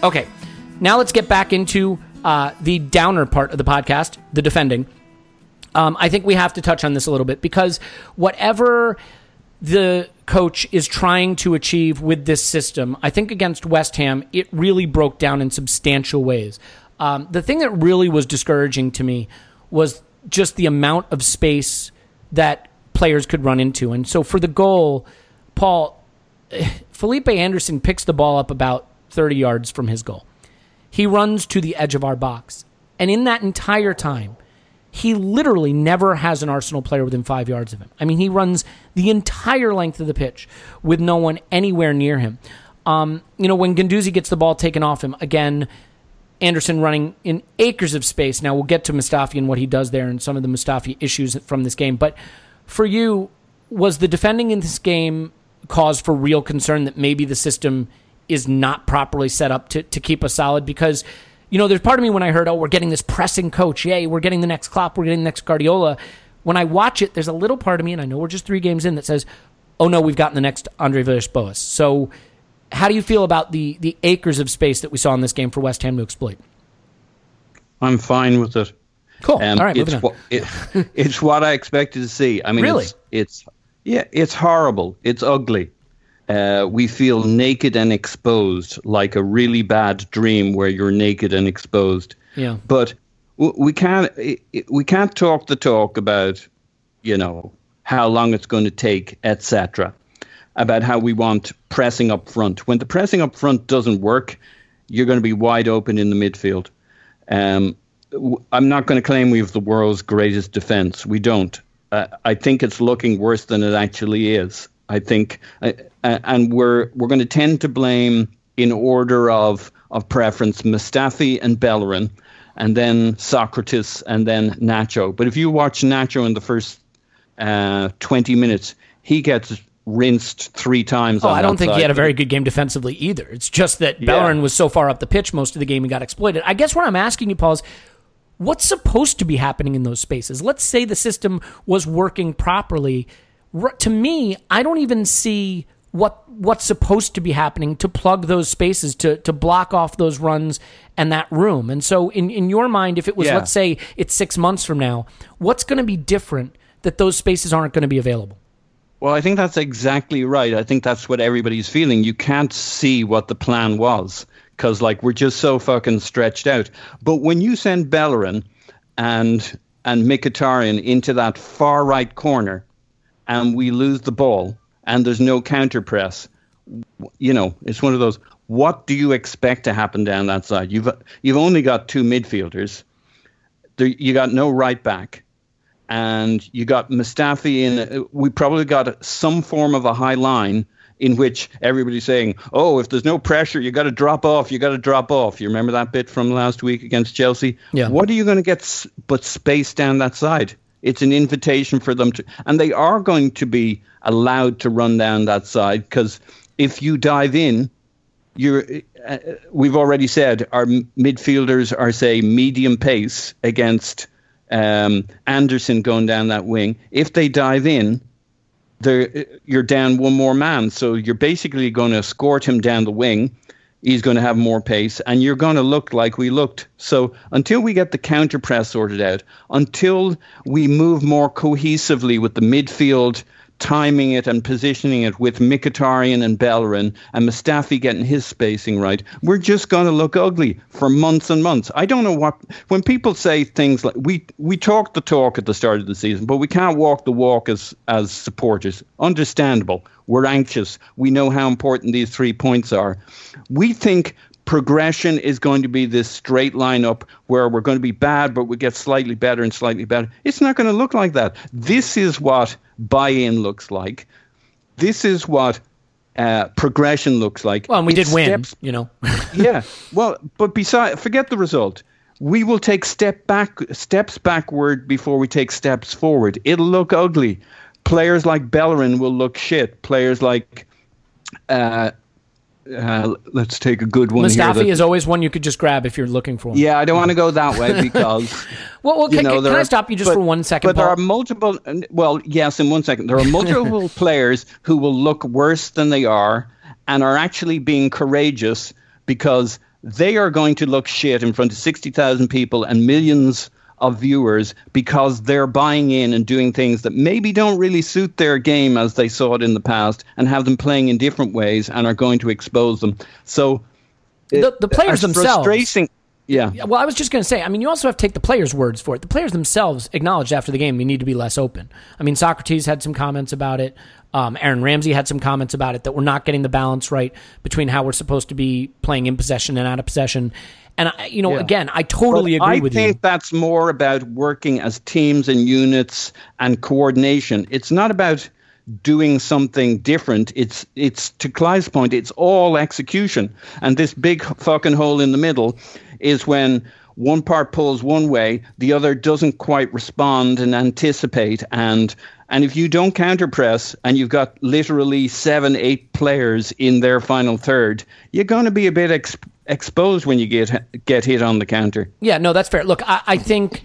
Okay, now let's get back into uh, the downer part of the podcast, the defending. Um, I think we have to touch on this a little bit because whatever the coach is trying to achieve with this system, I think against West Ham, it really broke down in substantial ways. Um, the thing that really was discouraging to me was just the amount of space that players could run into. And so for the goal, Paul, Felipe Anderson picks the ball up about 30 yards from his goal. He runs to the edge of our box. And in that entire time, he literally never has an Arsenal player within five yards of him. I mean, he runs the entire length of the pitch with no one anywhere near him. Um, you know, when Guendouzi gets the ball taken off him, again, Anderson running in acres of space. Now, we'll get to Mustafi and what he does there and some of the Mustafi issues from this game. But for you, was the defending in this game cause for real concern that maybe the system is not properly set up to, to keep us solid? Because you know, there's part of me when I heard, oh, we're getting this pressing coach. Yay, we're getting the next Klopp, we're getting the next Guardiola. When I watch it, there's a little part of me, and I know we're just three games in, that says, oh no, we've gotten the next Andre Villas-Boas. So how do you feel about the, the acres of space that we saw in this game for West Ham to exploit? I'm fine with it. Cool. Um, All right, it's what, it, it's what I expected to see. I mean, really? it's, it's yeah, it's horrible. It's ugly uh, we feel naked and exposed, like a really bad dream where you're naked and exposed. Yeah. But we can't we can't talk the talk about, you know, how long it's going to take, etc. About how we want pressing up front. When the pressing up front doesn't work, you're going to be wide open in the midfield. Um, I'm not going to claim we have the world's greatest defense. We don't. Uh, I think it's looking worse than it actually is. I think, and we're we're going to tend to blame in order of of preference Mustafi and Bellerin, and then Sokratis, and then Nacho. But if you watch Nacho in the first uh, 20 minutes, he gets rinsed three times. Oh, I don't think side. he had a very good game defensively either. It's just that yeah. Bellerin was so far up the pitch most of the game he got exploited. I guess what I'm asking you, Paul, is what's supposed to be happening in those spaces? Let's say the system was working properly. To me, I don't even see what what's supposed to be happening to plug those spaces to to block off those runs and that room. And so in in your mind if it was yeah. let's say it's 6 months from now, what's going to be different that those spaces aren't going to be available? Well, I think that's exactly right. I think that's what everybody's feeling. You can't see what the plan was cuz like we're just so fucking stretched out. But when you send Bellerin and and Mkhitaryan into that far right corner and we lose the ball, and there's no counter press, you know, it's one of those. What do you expect to happen down that side? You've you've only got two midfielders. There, you got no right back, and you got Mustafi in. We probably got some form of a high line in which everybody's saying, "Oh, if there's no pressure, you got to drop off. You got to drop off." You remember that bit from last week against Chelsea? Yeah. What are you going to get but space down that side? It's an invitation for them to, and they are going to be allowed to run down that side because if you dive in, you're. Uh, we've already said our midfielders are say medium pace against um, Anderson going down that wing. If they dive in, you're down one more man, so you're basically going to escort him down the wing he's going to have more pace, and you're going to look like we looked. So until we get the counter press sorted out, until we move more cohesively with the midfield timing it and positioning it with Mkhitaryan and Bellerin and Mustafi getting his spacing right, we're just going to look ugly for months and months. I don't know what when people say things like we we talk the talk at the start of the season, but we can't walk the walk as as supporters. Understandable. We're anxious. We know how important these three points are. We think progression is going to be this straight line up where we're going to be bad, but we get slightly better and slightly better. It's not going to look like that. This is what buy in looks like. This is what uh, progression looks like. Well, and we it did win, you know. yeah. Well, but beside, forget the result. We will take step back, steps backward before we take steps forward. It'll look ugly. Players like Bellerin will look shit. Players like uh, uh, let's take a good one here. Mustafi that- is always one you could just grab if you're looking for one. yeah, I don't want to go that way because. Well, well you can, know, can there I stop you just but- for one second, But there are multiple. Well, yes, in one second, there are multiple players who will look worse than they are, and are actually being courageous because they are going to look shit in front of sixty thousand people and millions of viewers because they're buying in and doing things that maybe don't really suit their game as they saw it in the past, and have them playing in different ways and are going to expose them. So. The- the players themselves- Yeah. Yeah, well, I was just going to say, I mean, you also have to take the players' words for it. The players themselves acknowledged after the game we need to be less open. I mean, Sokratis had some comments about it. Um, Aaron Ramsey had some comments about it that we're not getting the balance right between how we're supposed to be playing in possession and out of possession. And, I, you know, Yeah. again, I totally But agree I with you. I think that's more about working as teams and units and coordination. It's not about doing something different. It's it's to Clive's point. It's all execution. And this big fucking hole in the middle is when one part pulls one way, the other doesn't quite respond and anticipate. And and if you don't counter press and you've got literally seven, eight players in their final third, you're going to be a bit ex- exposed when you get get hit on the counter. Yeah, no, that's fair. Look, I, I think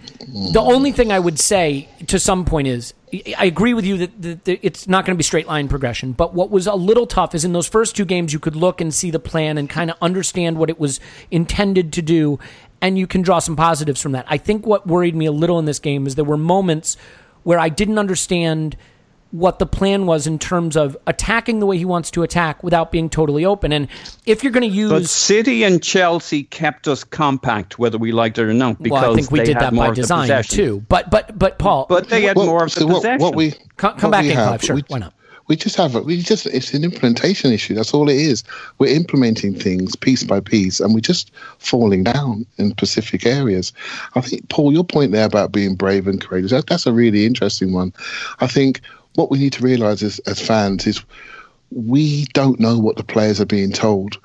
the only thing I would say to some point is I agree with you that, that, that it's not going to be straight line progression. But what was a little tough is in those first two games, you could look and see the plan and kind of understand what it was intended to do, and you can draw some positives from that. I think what worried me a little in this game is there were moments where I didn't understand what the plan was in terms of attacking the way he wants to attack without being totally open. And if you're going to use But City and Chelsea kept us compact, whether we liked it or not, because well, I think we did that more by design too. But but but Paul, But they had Well, more of the so what, possession. what we come, come what back we in, have, Clive. Sure, we- why not? We just have it. We just it's an implementation issue. That's all it is. We're implementing things piece by piece, and we're just falling down in specific areas. I think Paul, your point there about being brave and courageous, that, that's a really interesting one. I think what we need to realise as, as fans is we don't know what the players are being told.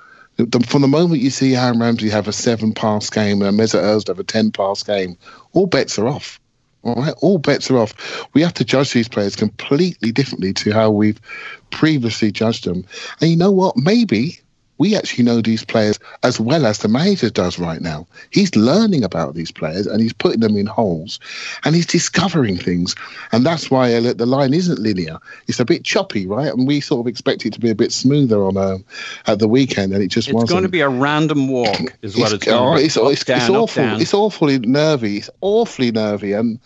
From the moment you see Aaron Ramsey have a seven pass game and Mesut Ozil have a ten pass game, all bets are off. All right, all bets are off. We have to judge these players completely differently to how we've previously judged them. And you know what? Maybe we actually know these players as well as the manager does right now. He's learning about these players and he's putting them in holes and he's discovering things. And that's why uh, the line isn't linear. It's a bit choppy, right? And we sort of expect it to be a bit smoother on um, at the weekend, and it just It's wasn't. It's going to be a random walk, is what it's, oh, going to be. it's, Up, it's, down, it's awful. down. It's awfully nervy. It's awfully nervy, and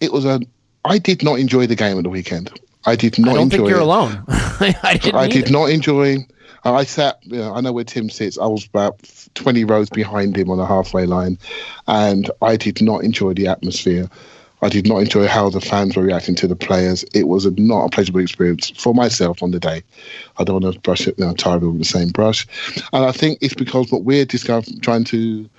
it was a. I did not enjoy the game at the weekend. I did not enjoy. I don't enjoy think you're it. alone. I didn't. I did either. not enjoy. I sat. You know, I know where Tim sits. I was about twenty rows behind him on the halfway line, and I did not enjoy the atmosphere. I did not enjoy how the fans were reacting to the players. It was a, not a pleasurable experience for myself on the day. I don't want to brush it, you know, with the same brush. And I think it's because what we're discuss, trying to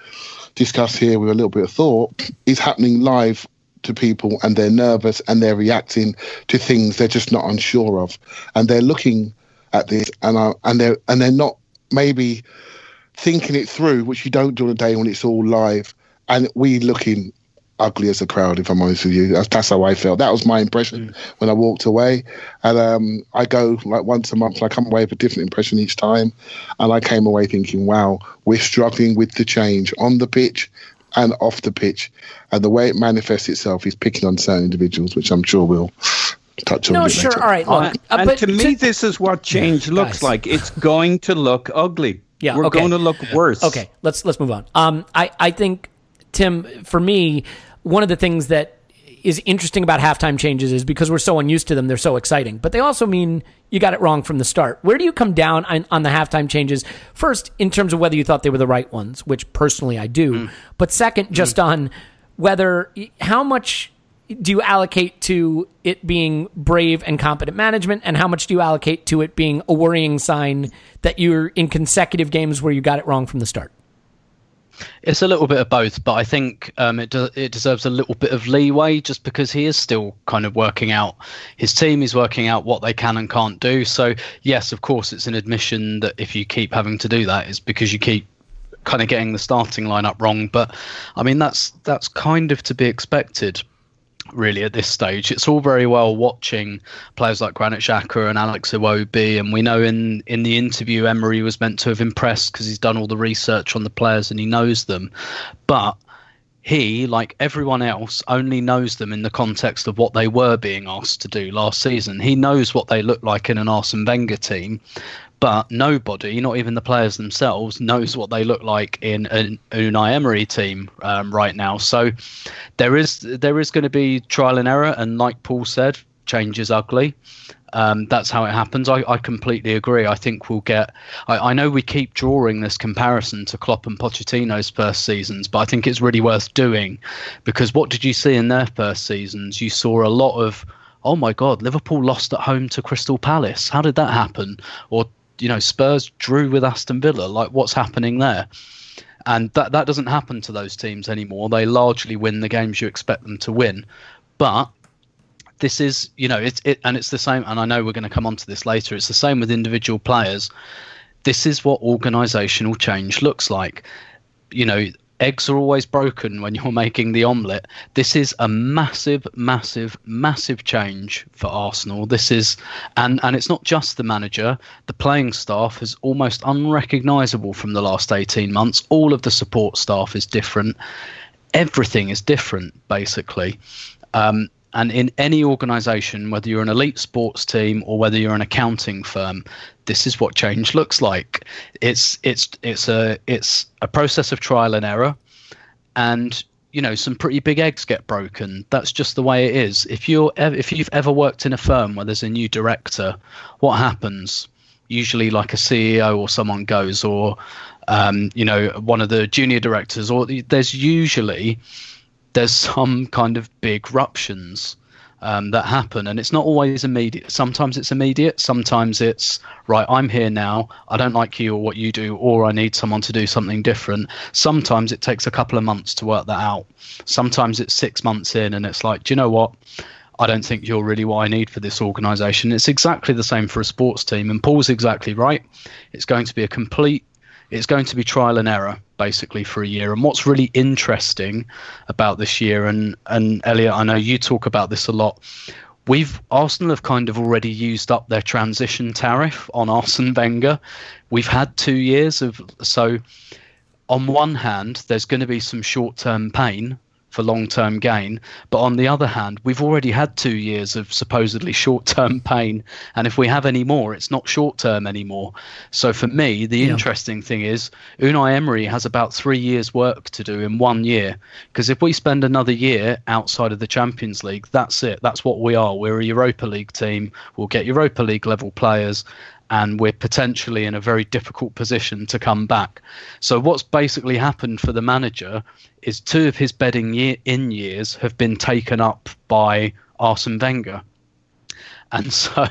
discuss here with a little bit of thought is happening live to people and they're nervous and they're reacting to things they're just not unsure of and they're looking at this and uh, and they're and they're not maybe thinking it through which you don't do on a day when it's all live and we looking ugly as a crowd if i'm honest with you. That's, that's how i felt. That was my impression when i walked away. And um, i go like once a month i come away with a different impression each time. And i came away thinking wow we're struggling with the change on the pitch and off the pitch. And the way it manifests itself is picking on certain individuals which i'm sure we'll touch on a No, sure. later. All right. Look, and uh, and but to me, this is what change looks Guys. like. It's going to look ugly. Yeah, We're okay. going to look worse. Okay, let's let's move on. Um, I I think Tim, for me, one of the things that is interesting about halftime changes is because we're so unused to them, they're so exciting. But they also mean you got it wrong from the start. Where do you come down on, on the halftime changes? First, in terms of whether you thought they were the right ones, which personally I do. But second, just on whether how much do you allocate to it being brave and competent management, and how much do you allocate to it being a worrying sign that you're in consecutive games where you got it wrong from the start? It's a little bit of both, but I think um, it de- it deserves a little bit of leeway just because he is still kind of working out his team. He's working out what they can and can't do. So yes, of course, it's an admission that if you keep having to do that, it's because you keep kind of getting the starting lineup wrong. But I mean, that's that's kind of to be expected. Really at this stage. It's all very well watching players like Granit Xhaka and Alex Iwobi, and we know in in the interview Emery was meant to have impressed because he's done all the research on the players and he knows them, but he, like everyone else, only knows them in the context of what they were being asked to do last season. He knows what they look like in an Arsene Wenger team, but nobody, not even the players themselves, knows what they look like in an Unai Emery team um, right now. So there is there is going to be trial and error, and like Paul said, change is ugly. Um, that's how it happens. I, I, completely agree. I think we'll get. I, I, know we keep drawing this comparison to Klopp and Pochettino's first seasons, but I think it's really worth doing because what did you see in their first seasons? You saw a lot of, oh my God, Liverpool lost at home to Crystal Palace. How did that happen? Or you know, Spurs drew with Aston Villa. Like, what's happening there? And that that doesn't happen to those teams anymore. They largely win the games you expect them to win, but this is you know it's it and it's the same and i know we're going to come on to this later it's the same with individual players this is what organizational change looks like you know eggs are always broken when you're making the omelette. This is a massive massive massive change for arsenal. This is and and it's not just the manager. The playing staff is almost unrecognizable from the last 18 months. All of the support staff is different. Everything is different basically. Um, and in any organization, whether you're an elite sports team or whether you're an accounting firm, this is what change looks like. It's it's it's a it's a process of trial and error, and you know some pretty big eggs get broken. That's just the way it is. If you're if you've ever worked in a firm where there's a new director, what happens? Usually, like a CEO or someone goes, or um, you know one of the junior directors, or there's usually there's some kind of big ruptions um, that happen, and it's not always immediate. Sometimes it's immediate. Sometimes it's right. I'm here now. I don't like you or what you do, or I need someone to do something different. Sometimes it takes a couple of months to work that out. Sometimes it's six months in, and it's like, do you know what? I don't think you're really what I need for this organisation. It's exactly the same for a sports team, and Paul's exactly right. It's going to be a complete it's going to be trial and error basically for a year. And what's really interesting about this year, and and Elliot, I know you talk about this a lot. We've Arsenal have kind of already used up their transition tariff on Arsene Wenger. We've had two years of so. On one hand, there's going to be some short-term pain for long term gain. But on the other hand, we've already had two years of supposedly short term pain. And if we have any more, it's not short term anymore. So for me, the yeah. interesting thing is Unai Emery has about three years' work to do in one year. Because if we spend another year outside of the Champions League, that's it. That's what we are. We're a Europa League team. We'll get Europa League level players and we're potentially in a very difficult position to come back. So what's basically happened for the manager is two of his bedding year, in years have been taken up by Arsene Wenger. And so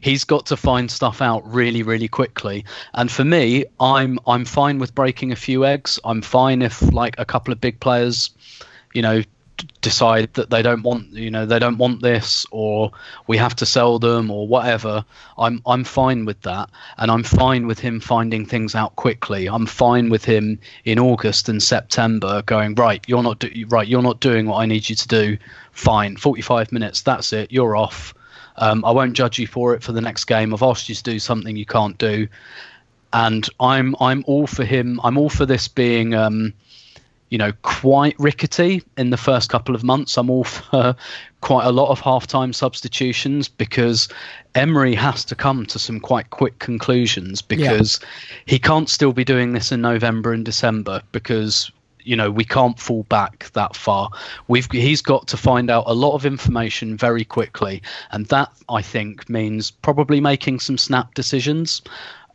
he's got to find stuff out really, really quickly. And for me, I'm I'm fine with breaking a few eggs. I'm fine if like a couple of big players, you know, decide that they don't want you know they don't want this or we have to sell them or whatever i'm i'm fine with that. And i'm fine with him finding things out quickly. I'm fine with him in august and september going right you're not do- right you're not doing what i need you to do. Fine. 45 minutes. That's it. You're off. Um, i won't judge you for it for the next game. I've asked you to do something you can't do. And i'm i'm all for him. I'm all for this being um, you know, quite rickety in the first couple of months. I'm all for quite a lot of half-time substitutions because Emery has to come to some quite quick conclusions because yeah. he can't still be doing this in November and December because you know we can't fall back that far. We've he's got to find out a lot of information very quickly, and that I think means probably making some snap decisions.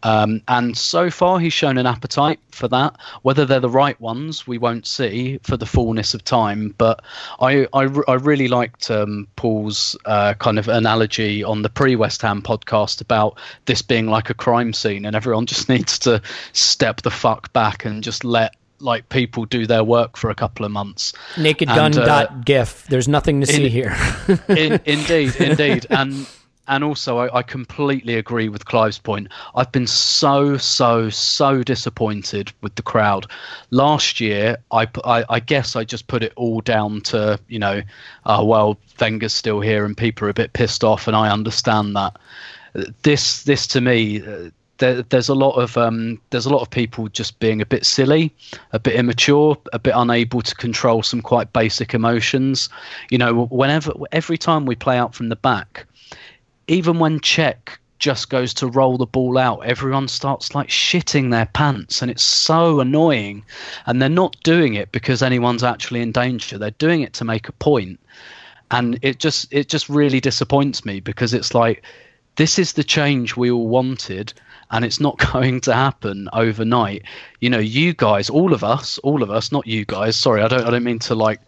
Um, and so far, he's shown an appetite for that. Whether they're the right ones, we won't see for the fullness of time. But I, I, I really liked um, Paul's uh, kind of analogy on the pre West Ham podcast about this being like a crime scene, and everyone just needs to step the fuck back and just let like people do their work for a couple of months. Naked gun uh, dot gif. There's nothing to in, see here. in, indeed, indeed, and and also I, I completely agree with Clive's point. I've been so so so disappointed with the crowd. Last year, I, I I guess I just put it all down to you know, uh, well Wenger's still here and people are a bit pissed off, and I understand that. This this to me. Uh, there, there's a lot of um, there's a lot of people just being a bit silly, a bit immature, a bit unable to control some quite basic emotions. You know, whenever every time we play out from the back, even when Cech just goes to roll the ball out, everyone starts like shitting their pants, and it's so annoying. And they're not doing it because anyone's actually in danger. They're doing it to make a point, and it just it just really disappoints me because it's like this is the change we all wanted and it's not going to happen overnight you know you guys all of us all of us not you guys sorry i don't i don't mean to like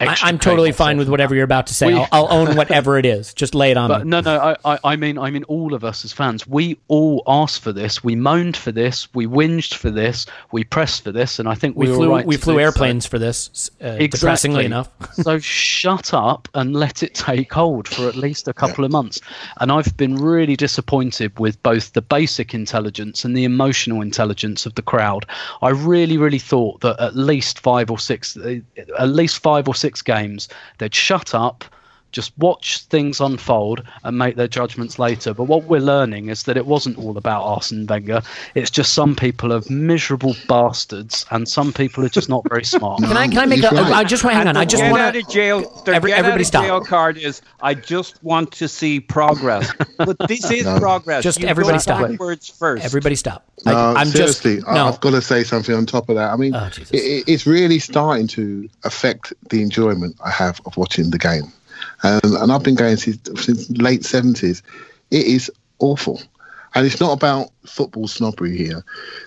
I, I'm totally fine with whatever you're about to say. We- I'll, I'll own whatever it is. Just lay it on but me. no, no, I, I, I mean, I mean, all of us as fans, we all asked for this. We moaned for this. We whinged for this. We pressed for this, and I think we, we flew right we flew do so. airplanes for this. Uh, Depressingly enough. so shut up and let it take hold for at least a couple of months. And I've been really disappointed with both the basic intelligence and the emotional intelligence of the crowd. I really, really thought that at least five or six, uh, at least five or six games, they'd shut up. Just watch things unfold and make their judgments later. But what we're learning is that it wasn't all about Arsene Wenger. It's just some people are miserable bastards, and some people are just not very smart. Can I can I make He's a? right. I just hang on. I just want out of jail. Every- get everybody out of stop. jail card is I just want to see progress. but this is No. progress. Just You everybody stop. backwards first. everybody stop. No, I, I'm just seriously, I- no. I've got to say something on top of that. I mean, Oh, it, it- it's really starting to affect the enjoyment I have of watching the game. And, and I've been going since, since late 70s. It is awful. And it's not about football snobbery here.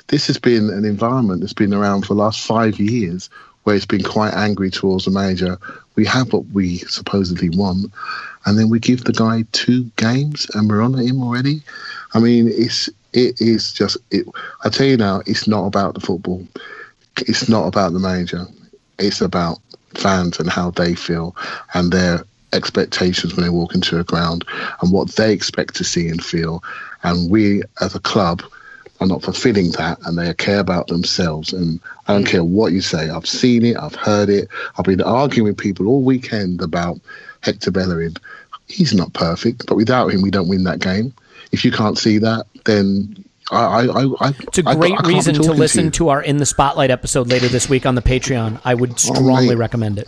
This has been an environment that's been around for the last five years where it's been quite angry towards the manager. We have what we supposedly want, and then we give the guy two games and we're on him already. I mean, it's it is just it. I tell you now, it's not about the football. It's not about the manager. It's about fans and how they feel and their expectations when they walk into a ground and what they expect to see and feel. And we as a club are not fulfilling that and they care about themselves. And I don't mm. care what you say. I've seen it, I've heard it. I've been arguing with people all weekend about Hector Bellerin. He's not perfect, but without him, we don't win that game. If you can't see that, then I, I, I, It's a great reason to listen you. to our In the Spotlight episode later this week on the Patreon. I would strongly mate. recommend it.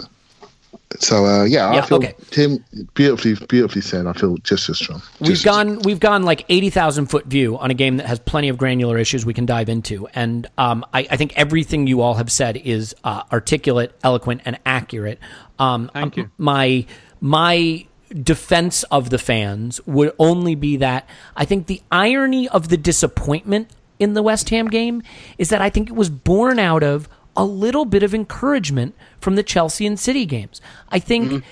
So uh, yeah, Yeah, I feel okay. Tim beautifully, beautifully said. I feel just as strong. We've Just as gone we've gone like eighty thousand foot view on a game that has plenty of granular issues we can dive into, and um, I, I think everything you all have said is uh, articulate, eloquent, and accurate. Um, Thank um, you. My my defense of the fans would only be that I think the irony of the disappointment in the West Ham game is that I think it was born out of a little bit of encouragement from the Chelsea and City games. I think.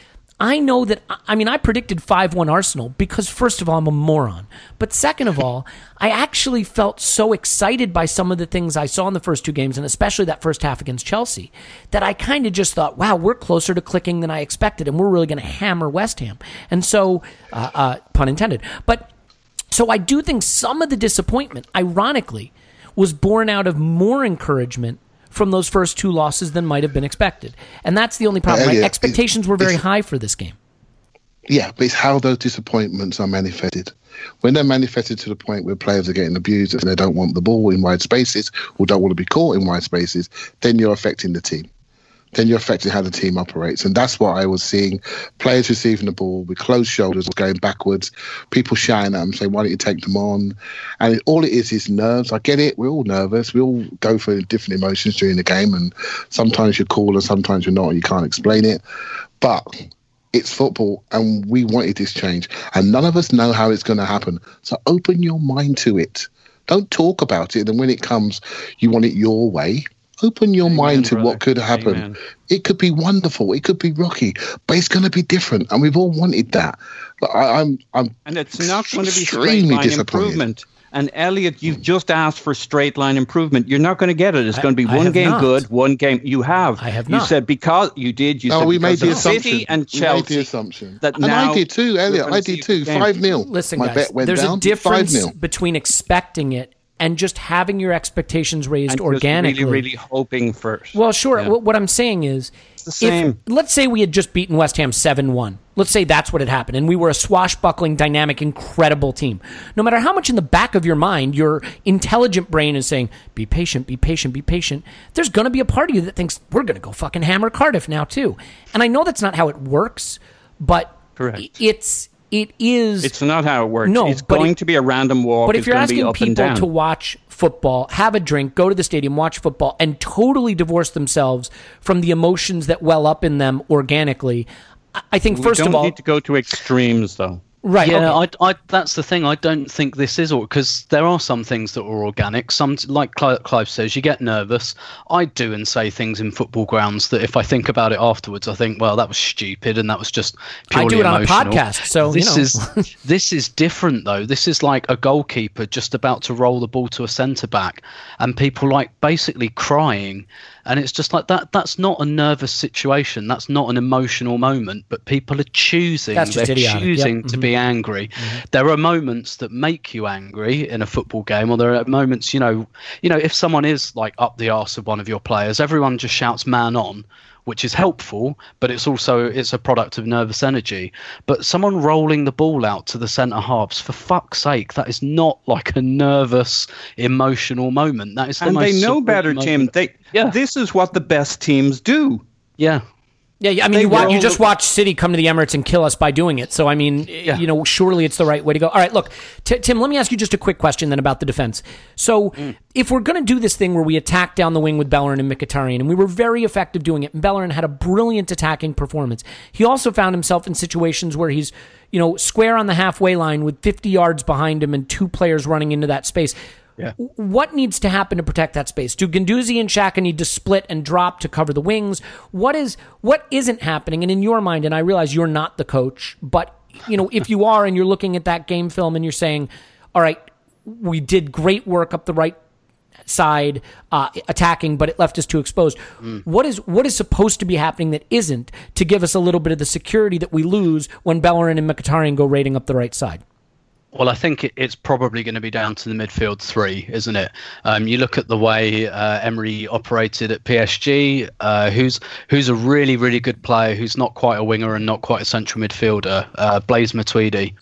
I know that, I mean, I predicted 5 1 Arsenal because, first of all, I'm a moron. But second of all, I actually felt so excited by some of the things I saw in the first two games, and especially that first half against Chelsea, that I kind of just thought, wow, we're closer to clicking than I expected, and we're really going to hammer West Ham. And so, uh, uh, pun intended. But so I do think some of the disappointment, ironically, was born out of more encouragement from those first two losses than might have been expected. And that's the only problem, right? Elliot, Expectations were very high for this game. Yeah, but it's how those disappointments are manifested. When they're manifested to the point where players are getting abused and they don't want the ball in wide spaces or don't want to be caught in wide spaces, then you're affecting the team. Then you're affecting how the team operates. And that's what I was seeing. Players receiving the ball with closed shoulders going backwards, people shouting at them saying, Why don't you take them on? And it, all it is is nerves. I get it. We're all nervous. We all go through different emotions during the game. And sometimes you're cool and sometimes you're not. And you can't explain it. But it's football and we wanted this change and none of us know how it's going to happen so open your mind to it don't talk about it and when it comes you want it your way open your mind to brother. what could happen Amen. it could be wonderful it could be rocky but it's going to be different and we've all wanted that but I, i'm i'm And it's not going to be straight line improvement. And Elliot, you've just asked for straight line improvement. You're not going to get it. It's I- going to be I one have game not. good, one game you have. I have not. You said because you did. You No, said we made because the assumption. City and we made Chelsea. the assumption. that and now I did too, Elliot. I did too. Five 0 Listen, My guys, bet went there's down. a difference between expecting it and just having your expectations raised and organically. really, really hoping first. Well, sure. Yeah. What, what I'm saying is, the if let's say we had just beaten West Ham seven one. Let's say that's what had happened, and we were a swashbuckling, dynamic, incredible team. No matter how much in the back of your mind your intelligent brain is saying, "Be patient, be patient, be patient," there's going to be a part of you that thinks we're going to go fucking hammer Cardiff now too. And I know that's not how it works, but Correct. it's it is. It's not how it works. No, it's going it- to be a random walk. But if you're going to be asking people to watch football, have a drink, go to the stadium, watch football, and totally divorce themselves from the emotions that well up in them organically, I- think we first of all, need to go to extremes, though. Right? Yeah, okay. I, I, that's the thing. I don't think this is all because there are some things that are organic. Some, like Clive, Clive says, you get nervous. I do and say things in football grounds that if I think about it afterwards, I think, well, that was stupid and that was just purely I do it on a podcast, so, you this know. is this is different though. This is like a goalkeeper just about to roll the ball to a centre back, and people like basically crying, and it's just like that. That's not a nervous situation. That's not an emotional moment. But people are choosing. That's they're idiotic. Yep. choosing to be angry. Mm-hmm. There are moments that make you angry in a football game, or there are moments, you know, you know, if someone is like up the arse of one of your players, everyone just shouts "man on." Which is helpful, but it's also it's a product of nervous energy. But someone rolling the ball out to the centre halves, for fuck's sake, that is not like a nervous, emotional moment. That is the And they know better, Tim. They, Yeah. This is what the best teams do. yeah, yeah, yeah, I mean, you, you just the- watch City come to the Emirates and kill us by doing it. So, I mean, you know, surely it's the right way to go. All right, look, T- Tim, let me ask you just a quick question then about the defense. So, Mm. if we're going to do this thing where we attack down the wing with Bellerin and Mkhitaryan, and we were very effective doing it, and Bellerin had a brilliant attacking performance. He also found himself in situations where he's, you know, square on the halfway line with 50 yards behind him and two players running into that space. W- What needs to happen to protect that space? Do Guendouzi and Xhaka need to split and drop to cover the wings? What is what isn't happening? And in your mind, and I realize you're not the coach, but you know, if you are and you're looking at that game film and you're saying, "All right, we did great work up the right side uh, attacking, but it left us too exposed." What is what is supposed to be happening that isn't to give us a little bit of the security that we lose when Bellerin and Mkhitaryan go raiding up the right side? Well, I think it's probably going to be down to the midfield three, isn't it? Um, you look at the way uh, Emery operated at PSG, uh, who's who's a really really good player, who's not quite a winger and not quite a central midfielder, uh, Blaise Matuidi,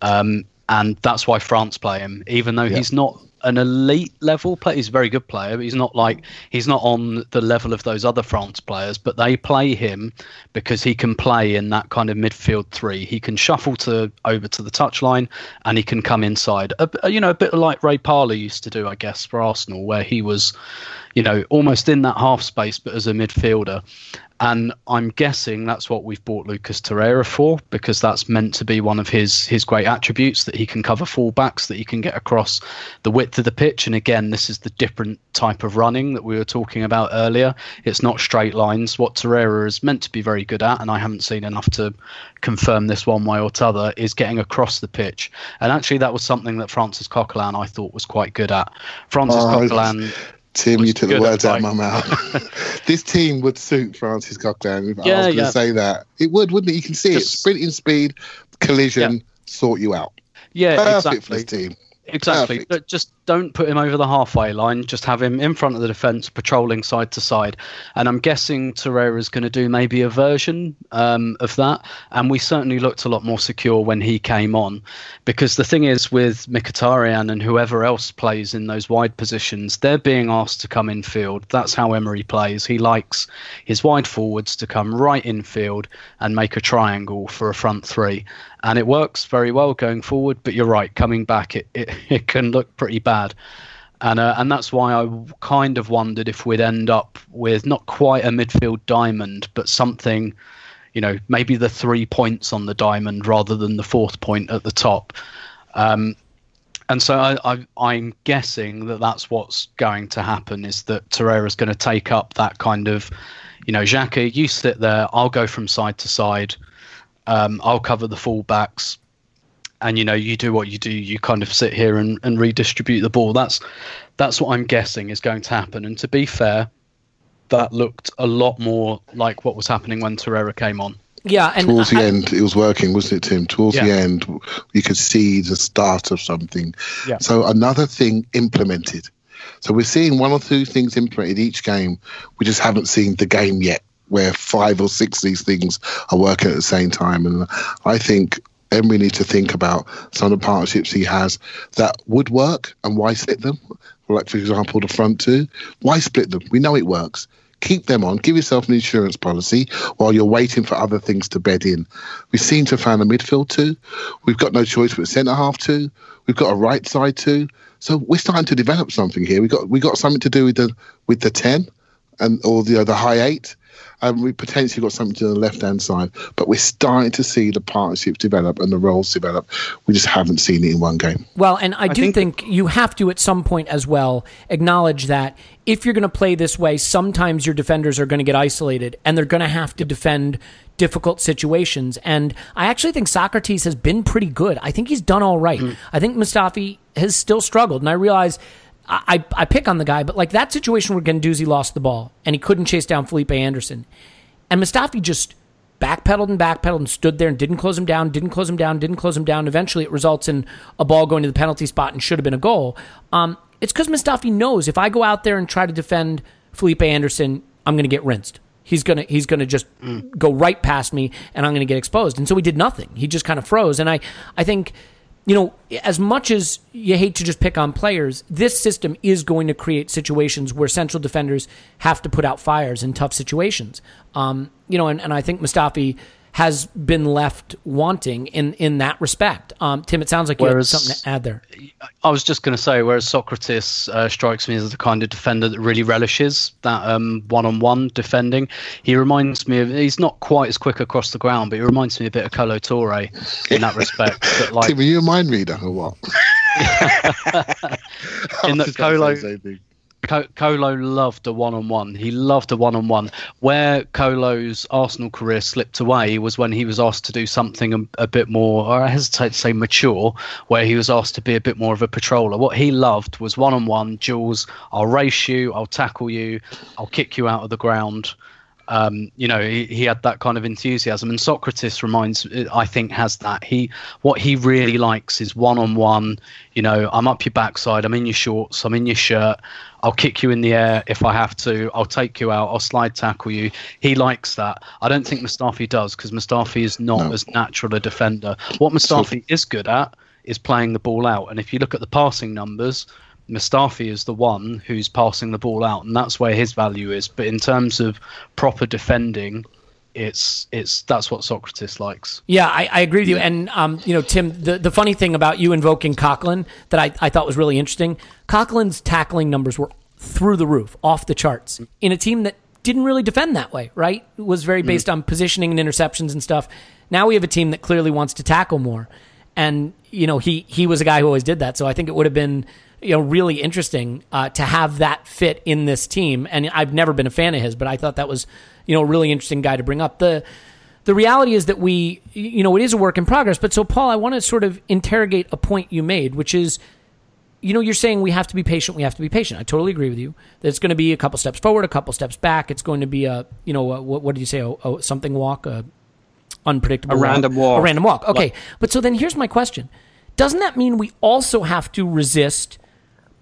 um, and that's why France play him, even though he's not an elite level player. He's a very good player, but he's not like he's not on the level of those other France players. But they play him because he can play in that kind of midfield three. He can shuffle to over to the touchline, and he can come inside. A, you know, a bit like Ray Parlour used to do, I guess, for Arsenal, where he was, you know, almost in that half space, but as a midfielder. And I'm guessing that's what we've bought Lucas Torreira for, because that's meant to be one of his his great attributes that he can cover fullbacks, that he can get across the width of the pitch. And again, this is the different type of running that we were talking about earlier. It's not straight lines. What Torreira is meant to be very good at, and I haven't seen enough to confirm this one way or t'other, is getting across the pitch. And actually, that was something that Francis Coquelin I thought was quite good at. Francis Oh, Coquelin. Tim, was you took the words out of my mouth. this team would suit Francis Coquelin. If I was going to yeah. say that. It would, wouldn't it? You can see it. Sprinting speed, collision, sort you out. Yeah, Perfect for exactly. this team. Exactly. Perfect. But just don't put him over the halfway line. Just have him in front of the defence, patrolling side to side. And I'm guessing Torreira is going to do maybe a version um, of that. And we certainly looked a lot more secure when he came on. Because the thing is, with Mkhitaryan and whoever else plays in those wide positions, they're being asked to come in field. That's how Emery plays. He likes his wide forwards to come right in field and make a triangle for a front three and it works very well going forward. But you're right, coming back, it, it, it can look pretty bad. And, uh, and that's why I kind of wondered if we'd end up with not quite a midfield diamond, but something, you know, maybe the three points on the diamond rather than the fourth point at the top. Um, and so I, I, I'm guessing that that's what's going to happen is that Torreira's going to take up that kind of, you know, Xhaka, you sit there, I'll go from side to side, um, I'll cover the fullbacks, and you know you do what you do. You kind of sit here and, and redistribute the ball. That's that's what I'm guessing is going to happen. And to be fair, that looked a lot more like what was happening when Torreira came on. Yeah, and Towards the I- end, it was working, wasn't it, Tim? Towards the end, you could see the start of something. Yeah. So another thing implemented. So we're seeing one or two things implemented each game. We just haven't seen the game yet, where five or six of these things are working at the same time. And I think Emery needs to think about some of the partnerships he has that would work and why split them. Like for example, the front two. Why split them? We know it works. Keep them on. Give yourself an insurance policy while you're waiting for other things to bed in. We seem to have found a midfield two. We've got no choice but centre half two. We've got a right side two. So we're starting to develop something here. We got we got something to do with the with the ten and or the the high eight. And we potentially got something to the left hand side. But we're starting to see the partnerships develop and the roles develop. We just haven't seen it in one game. Well, and I, do think- think, you have to at some point as well acknowledge that if you're going to play this way, sometimes your defenders are going to get isolated and they're going to have to defend difficult situations. And I actually think Sokratis has been pretty good. I think he's done all right. Mm-hmm. I think Mustafi has still struggled. And I realize I, I, pick on the guy, but like that situation where Guendouzi lost the ball and he couldn't chase down Felipe Anderson. And Mustafi just backpedaled and backpedaled and stood there and didn't close him down, didn't close him down, didn't close him down. Eventually, it results in a ball going to the penalty spot and should have been a goal. Um, it's because Mustafi knows if I go out there and try to defend Felipe Anderson, I'm going to get rinsed. He's gonna he's gonna just go right past me, and I'm going to get exposed. And so he did nothing. He just kind of froze. And I I think you know, as much as you hate to just pick on players, this system is going to create situations where central defenders have to put out fires in tough situations. Um, you know, and, and I think Mustafi has been left wanting in, in that respect. Um, Tim, it sounds like you Whereas- have something to add there. I was just going to say, whereas Sokratis uh, strikes me as the kind of defender that really relishes that um, one-on-one defending. He reminds me of he's not quite as quick across the ground, but he reminds me a bit of Kolo Toure in that respect. But like Tim, are you a mind reader or what? in that I Kolo the same thing. Co- Kolo loved a one-on-one. He loved a one-on-one. Where Kolo's Arsenal career slipped away was when he was asked to do something a, a bit more, or I hesitate to say mature, where he was asked to be a bit more of a patroller. What he loved was one-on-one. Jules, I'll race you, I'll tackle you, I'll kick you out of the ground. Um, you know, he, he had that kind of enthusiasm, and Sokratis reminds, I think, has that. He what he really likes is one-on-one. You know, I'm up your backside, I'm in your shorts, I'm in your shirt. I'll kick you in the air if I have to. I'll take you out. I'll slide tackle you. He likes that. I don't think Mustafi does because Mustafi is not No. as natural a defender. What Mustafi is good at is playing the ball out. And if you look at the passing numbers, Mustafi is the one who's passing the ball out, and that's where his value is. But in terms of proper defending, it's it's that's what Sokratis likes. Yeah, I, I agree with you. And um, you know, Tim, the, the funny thing about you invoking Coquelin that I, I thought was really interesting, Coquelin's tackling numbers were through the roof, off the charts, in a team that didn't really defend that way, right? It was very based on positioning and interceptions and stuff. Now we have a team that clearly wants to tackle more. And, you know, he he was a guy who always did that. So I think it would have been you know really interesting uh, to have that fit in this team. And I've never been a fan of his, but I thought that was you know a really interesting guy to bring up. The the reality is that we you know it is a work in progress. But so Paul, I want to sort of interrogate a point you made, which is you know, you're saying we have to be patient. We have to be patient. I totally agree with you. That it's going to be a couple steps forward, a couple steps back. It's going to be a, you know, a, what, what did you say? A, a something walk, a unpredictable, A random walk. a random walk. Okay, but so then here's my question: Doesn't that mean we also have to resist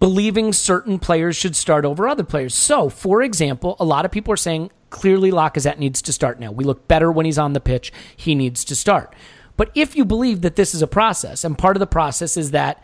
believing certain players should start over other players? So, for example, a lot of people are saying clearly Lacazette needs to start now. We look better when he's on the pitch. He needs to start. But if you believe that this is a process, and part of the process is that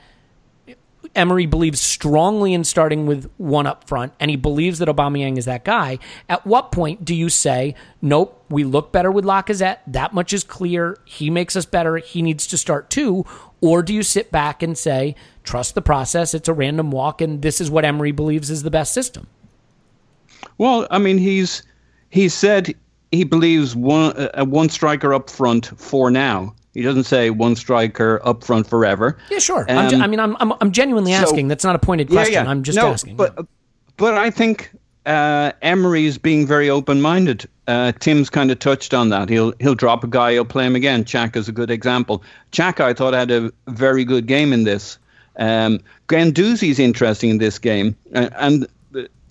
Emery believes strongly in starting with one up front, and he believes that Aubameyang is that guy. At what point do you say, "Nope, we look better with Lacazette. That much is clear. He makes us better. He needs to start too," or do you sit back and say, "Trust the process. It's a random walk, and this is what Emery believes is the best system." Well, I mean, he's he said he believes one uh, one striker up front for now. He doesn't say one striker up front forever. Yeah, sure. Ju- Um, I mean, I'm, I'm I'm genuinely so- asking. That's not a pointed question. I'm just no, asking. But but I think uh, is being very open-minded. Uh, Tim's kind of touched on that. He'll he'll drop a guy, he'll play him again. is a good example. Xhaka, I thought had a very good game in this. Um, Guendouzi's interesting in this game, uh, and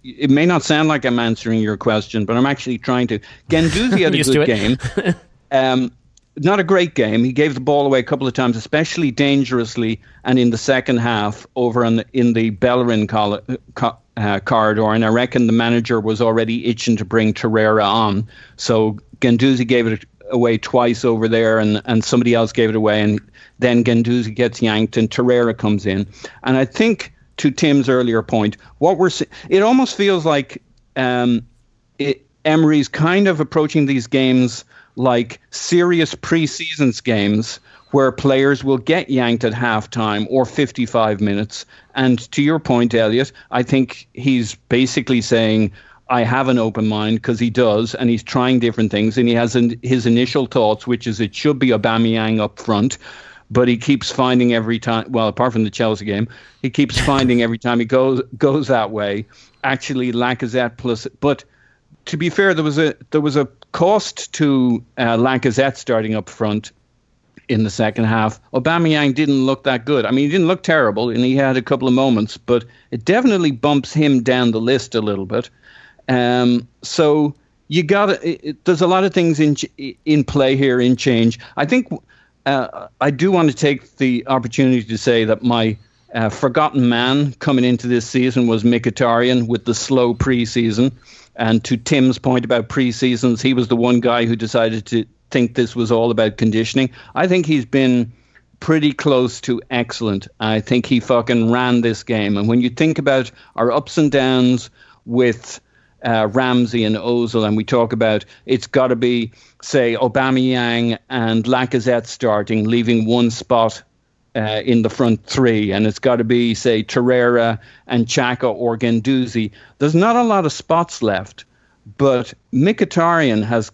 it may not sound like I'm answering your question, but I'm actually trying to. Guendouzi had a good game. um, not a great game. He gave the ball away a couple of times, especially dangerously, and in the second half over in the, in the Bellerin col- co- uh, corridor. And I reckon the manager was already itching to bring Torreira on. So Guendouzi gave it away twice over there, and, and somebody else gave it away. And then Guendouzi gets yanked, and Torreira comes in. And I think, to Tim's earlier point, what we're it almost feels like um, it, Emery's kind of approaching these games like serious preseasons games where players will get yanked at halftime or 55 minutes. And to your point, Elliot, I think he's basically saying, I have an open mind because he does, and he's trying different things, and he has an, his initial thoughts, which is it should be Aubameyang up front, but he keeps finding every time. Well, apart from the Chelsea game, he keeps finding every time he goes goes that way. Actually, Lacazette plus, but to be fair, there was a there was a cost to uh, Lacazette starting up front in the second half. Aubameyang didn't look that good. I mean, he didn't look terrible, and he had a couple of moments, but it definitely bumps him down the list a little bit. Um, so you got to. There's a lot of things in in play here in change. I think uh, I do want to take the opportunity to say that my uh, forgotten man coming into this season was Mkhitaryan with the slow preseason. And to Tim's point about preseasons, he was the one guy who decided to think this was all about conditioning. I think he's been pretty close to excellent. I think he fucking ran this game. And when you think about our ups and downs with uh, Ramsey and Ozil, and we talk about it's got to be, say, Aubameyang and Lacazette starting, leaving one spot uh, in the front three, and it's got to be, say, Torreira and Xhaka or Guendouzi. There's not a lot of spots left, but Mkhitaryan has,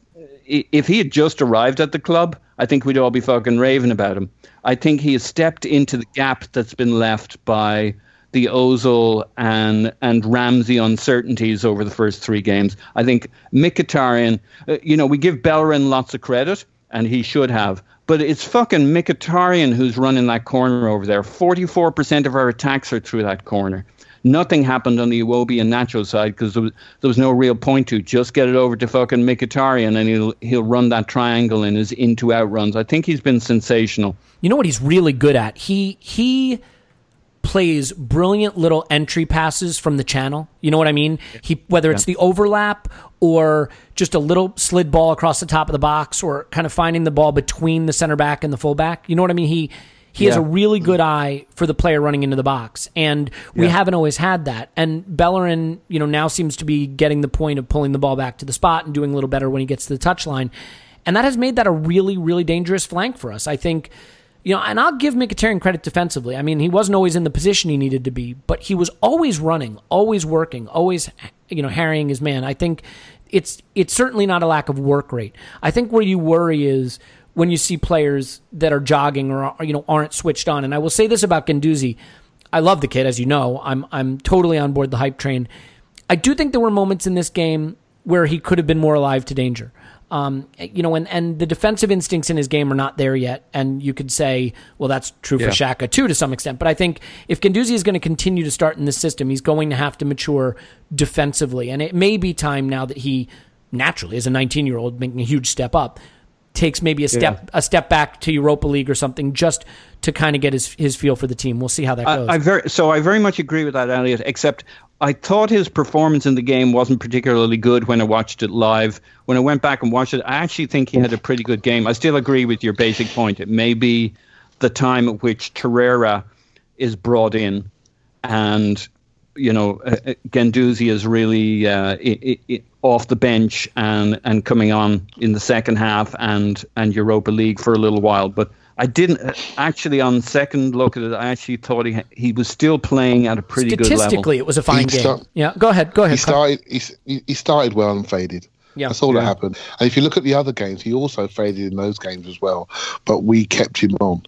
if he had just arrived at the club, I think we'd all be fucking raving about him. I think he has stepped into the gap that's been left by the Ozil and and Ramsey uncertainties over the first three games. I think Mkhitaryan, uh, you know, we give Bellerin lots of credit, and he should have. But it's fucking Mkhitaryan who's running that corner over there. 44% of our attacks are through that corner. Nothing happened on the Iwobi and Nacho side because there was, there was no real point to. Just get it over to fucking Mkhitaryan and he'll he'll run that triangle in his into out runs. I think he's been sensational. You know what he's really good at? He he plays brilliant little entry passes from the channel. You know what I mean? He whether it's yeah. the overlap or just a little slid ball across the top of the box or kind of finding the ball between the center back and the fullback. You know what I mean? He he yeah. has a really good eye for the player running into the box, and we yeah. haven't always had that. And Bellerin, you know, now seems to be getting the point of pulling the ball back to the spot and doing a little better when he gets to the touchline, and that has made that a really, really dangerous flank for us. I think you know, and I'll give Mkhitaryan credit defensively. I mean, he wasn't always in the position he needed to be, but he was always running, always working, always, you know, harrying his man. I think it's it's certainly not a lack of work rate. I think where you worry is when you see players that are jogging or you know aren't switched on. And I will say this about Guendouzi: I love the kid, as you know. I'm I'm totally on board the hype train. I do think there were moments in this game where he could have been more alive to danger. Um, you know, and, and the defensive instincts in his game are not there yet. And you could say, well, that's true for Xhaka too, to some extent. But I think if Guendouzi is going to continue to start in this system, he's going to have to mature defensively. And it may be time now that he naturally, as a 19 year old, making a huge step up, takes maybe a step yeah. a step back to Europa League or something just to kind of get his his feel for the team. We'll see how that goes. I, I very so I very much agree with that, Elliot. Except I thought his performance in the game wasn't particularly good when I watched it live. When I went back and watched it, I actually think he had a pretty good game. I still agree with your basic point. It may be the time at which Torreira is brought in, and you know uh, uh is really uh, it, it, off the bench and and coming on in the second half and and Europa League for a little while, but I didn't uh, actually on second look at it. I actually thought he he was still playing at a pretty good level. Statistically, it was a fine he game. Start, yeah, go ahead. Go ahead. He started. He, he started well and faded. Yeah, that's all yeah. that happened. And if you look at the other games, he also faded in those games as well. But we kept him on.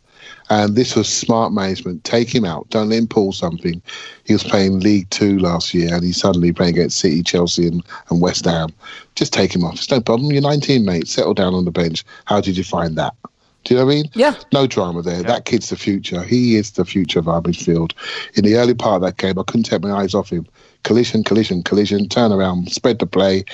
And this was smart management. Take him out. Don't let him pull something. He was playing League Two last year, and he's suddenly playing against City, Chelsea, and, and West Ham. Just take him off. It's no problem. You're 19, mate. Settle down on the bench. How did you find that? Do you know what I mean? Yeah. No drama there. That kid's the future. He is the future of our midfield. In the early part of that game, I couldn't take my eyes off him. Collision, collision, collision, turn around, spread the play.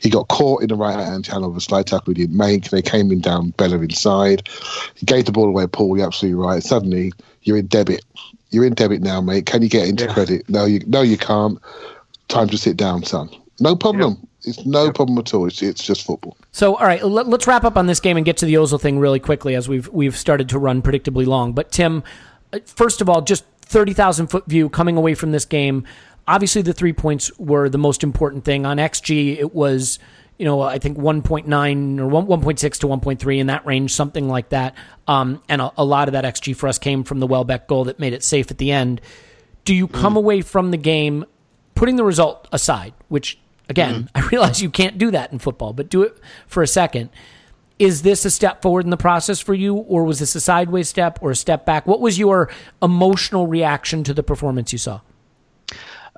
He got caught in the right hand channel of a slide tackle he didn't make. They came in down Bella inside. He gave the ball away, Paul. You're absolutely right. Suddenly, you're in debit. You're in debit now, mate. Can you get into credit? No, you no, you can't. Time to sit down, son. No problem. It's no problem at all. It's, it's just football. So, all right, let, us wrap up on this game and get to the Ozil thing really quickly as we've we've started to run predictably long. But Tim, uh, first of all, just thirty thousand foot view coming away from this game. Obviously, the three points were the most important thing. On XG, it was you know I think one point nine or one point six to one point three in that range, something like that. Um, and a, a lot of that XG for us came from the Welbeck goal that made it safe at the end. Do you come away from the game, putting the result aside, which Again, I realize you can't do that in football, but do it for a second. Is this a step forward in the process for you, or was this a sideways step or a step back? What was your emotional reaction to the performance you saw?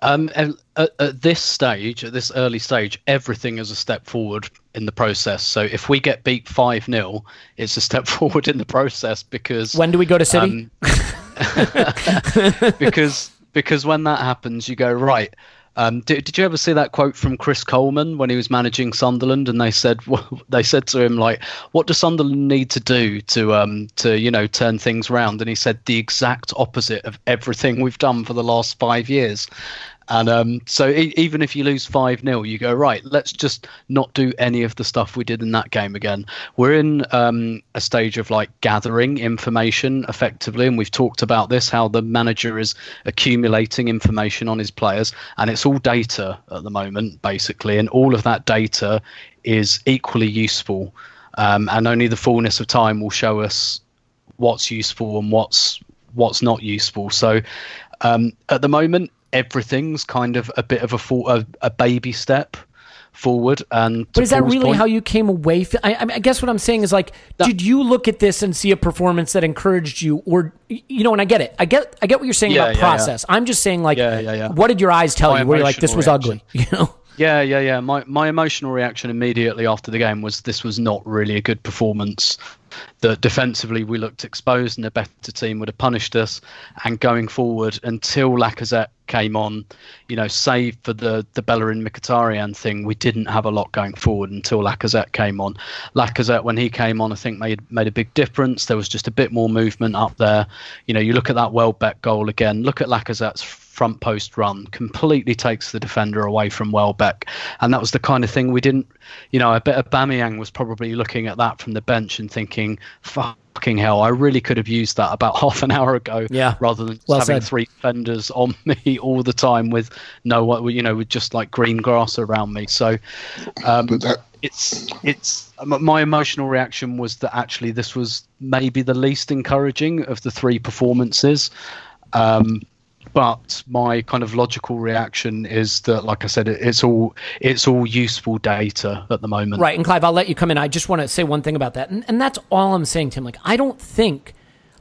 Um, at, at this stage, at this early stage, everything is a step forward in the process. So if we get beat 5 0, it's a step forward in the process because. When do we go to City? Um, because because when that happens, you go, right, um, did, did you ever see that quote from Chris Coleman when he was managing Sunderland, and they said they said to him like, "What does Sunderland need to do to um, to you know turn things around?" And he said the exact opposite of everything we've done for the last five years. And um, so e- even if you lose 5 0, you go, right, let's just not do any of the stuff we did in that game again. We're in um, a stage of like gathering information effectively. And we've talked about this how the manager is accumulating information on his players. And it's all data at the moment, basically. And all of that data is equally useful. Um, and only the fullness of time will show us what's useful and what's what's not useful. So um, at the moment, everything's kind of a bit of a full, a, a baby step forward. And but is that Paul's really point- how you came away? I guess what I'm saying is like, did you look at this and see a performance that encouraged you, or you know? And I get it. I get I get what you're saying Yeah, about yeah, yeah. process. I'm just saying like, Yeah, yeah, yeah. what did your eyes tell My you? Where you're like, this was ugly, you know? Yeah, yeah, yeah. My my emotional reaction immediately after the game was this was not really a good performance. That defensively we looked exposed and a better team would have punished us. And going forward, until Lacazette came on, you know, save for the the Bellerin Mkhitaryan thing, we didn't have a lot going forward until Lacazette came on. Lacazette, when he came on, I think made made a big difference. There was just a bit more movement up there. You know, you look at that Welbeck goal again. Look at Lacazette's front post run completely takes the defender away from Welbeck, and that was the kind of thing we didn't. You know, a bit of Aubameyang was probably looking at that from the bench and thinking, "Fucking hell, I really could have used that about half an hour ago." Yeah. rather than just Well having said. three defenders on me all the time with no, you know, with just like green grass around me. So, um, But that, it's it's my emotional reaction was that actually this was maybe the least encouraging of the three performances um, but my kind of logical reaction is that like i said it's all it's all useful data at the moment Right, and Clive, I'll let you come in. I just want to say one thing about that, and, and that's all I'm saying, Tim. Like, I don't think,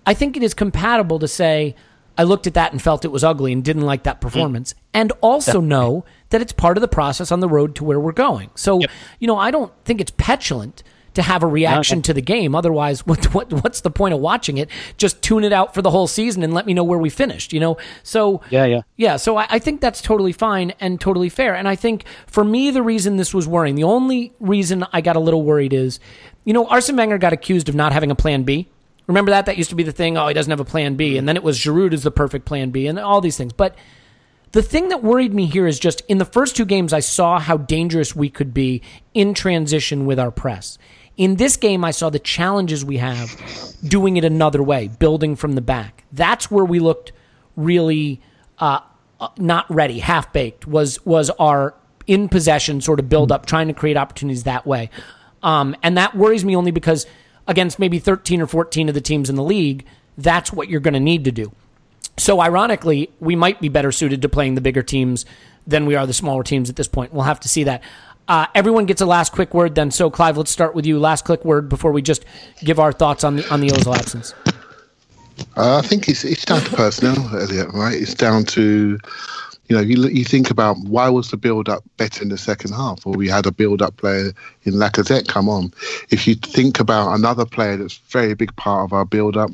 I think it is compatible to say I looked at that and felt it was ugly and didn't like that performance, mm. and also know that it's part of the process on the road to where we're going. So, you know, I don't think it's petulant to have a reaction to the game. Otherwise, what, what what's the point of watching it? Just tune it out for the whole season and let me know where we finished. You know, so Yeah, yeah. yeah, so I, I think that's totally fine and totally fair. And I think for me, the reason this was worrying, the only reason I got a little worried is, you know, Arsene Wenger got accused of not having a plan B. Remember that? That used to be the thing. Oh, he doesn't have a plan B. And then it was Giroud is the perfect plan B and all these things. But the thing that worried me here is just in the first two games, I saw how dangerous we could be in transition with our press. In this game, I saw the challenges we have doing it another way, building from the back. That's where we looked really uh, uh, not ready, half baked. Was was our in possession sort of build up, trying to create opportunities that way, um, and that worries me only because against maybe thirteen or fourteen of the teams in the league, that's what you're going to need to do. So ironically, we might be better suited to playing the bigger teams than we are the smaller teams at this point. We'll have to see that. Uh, everyone gets a last quick word then. So Clive, let's start with you. Last quick word before we just give our thoughts on the on the Ozil absence. Uh, I think it's it's down to personnel. Right? It's down to you know you you think about why was the build up better in the second half, or we had a build up player in Lacazette come on. If you think about another player that's very big part of our build up.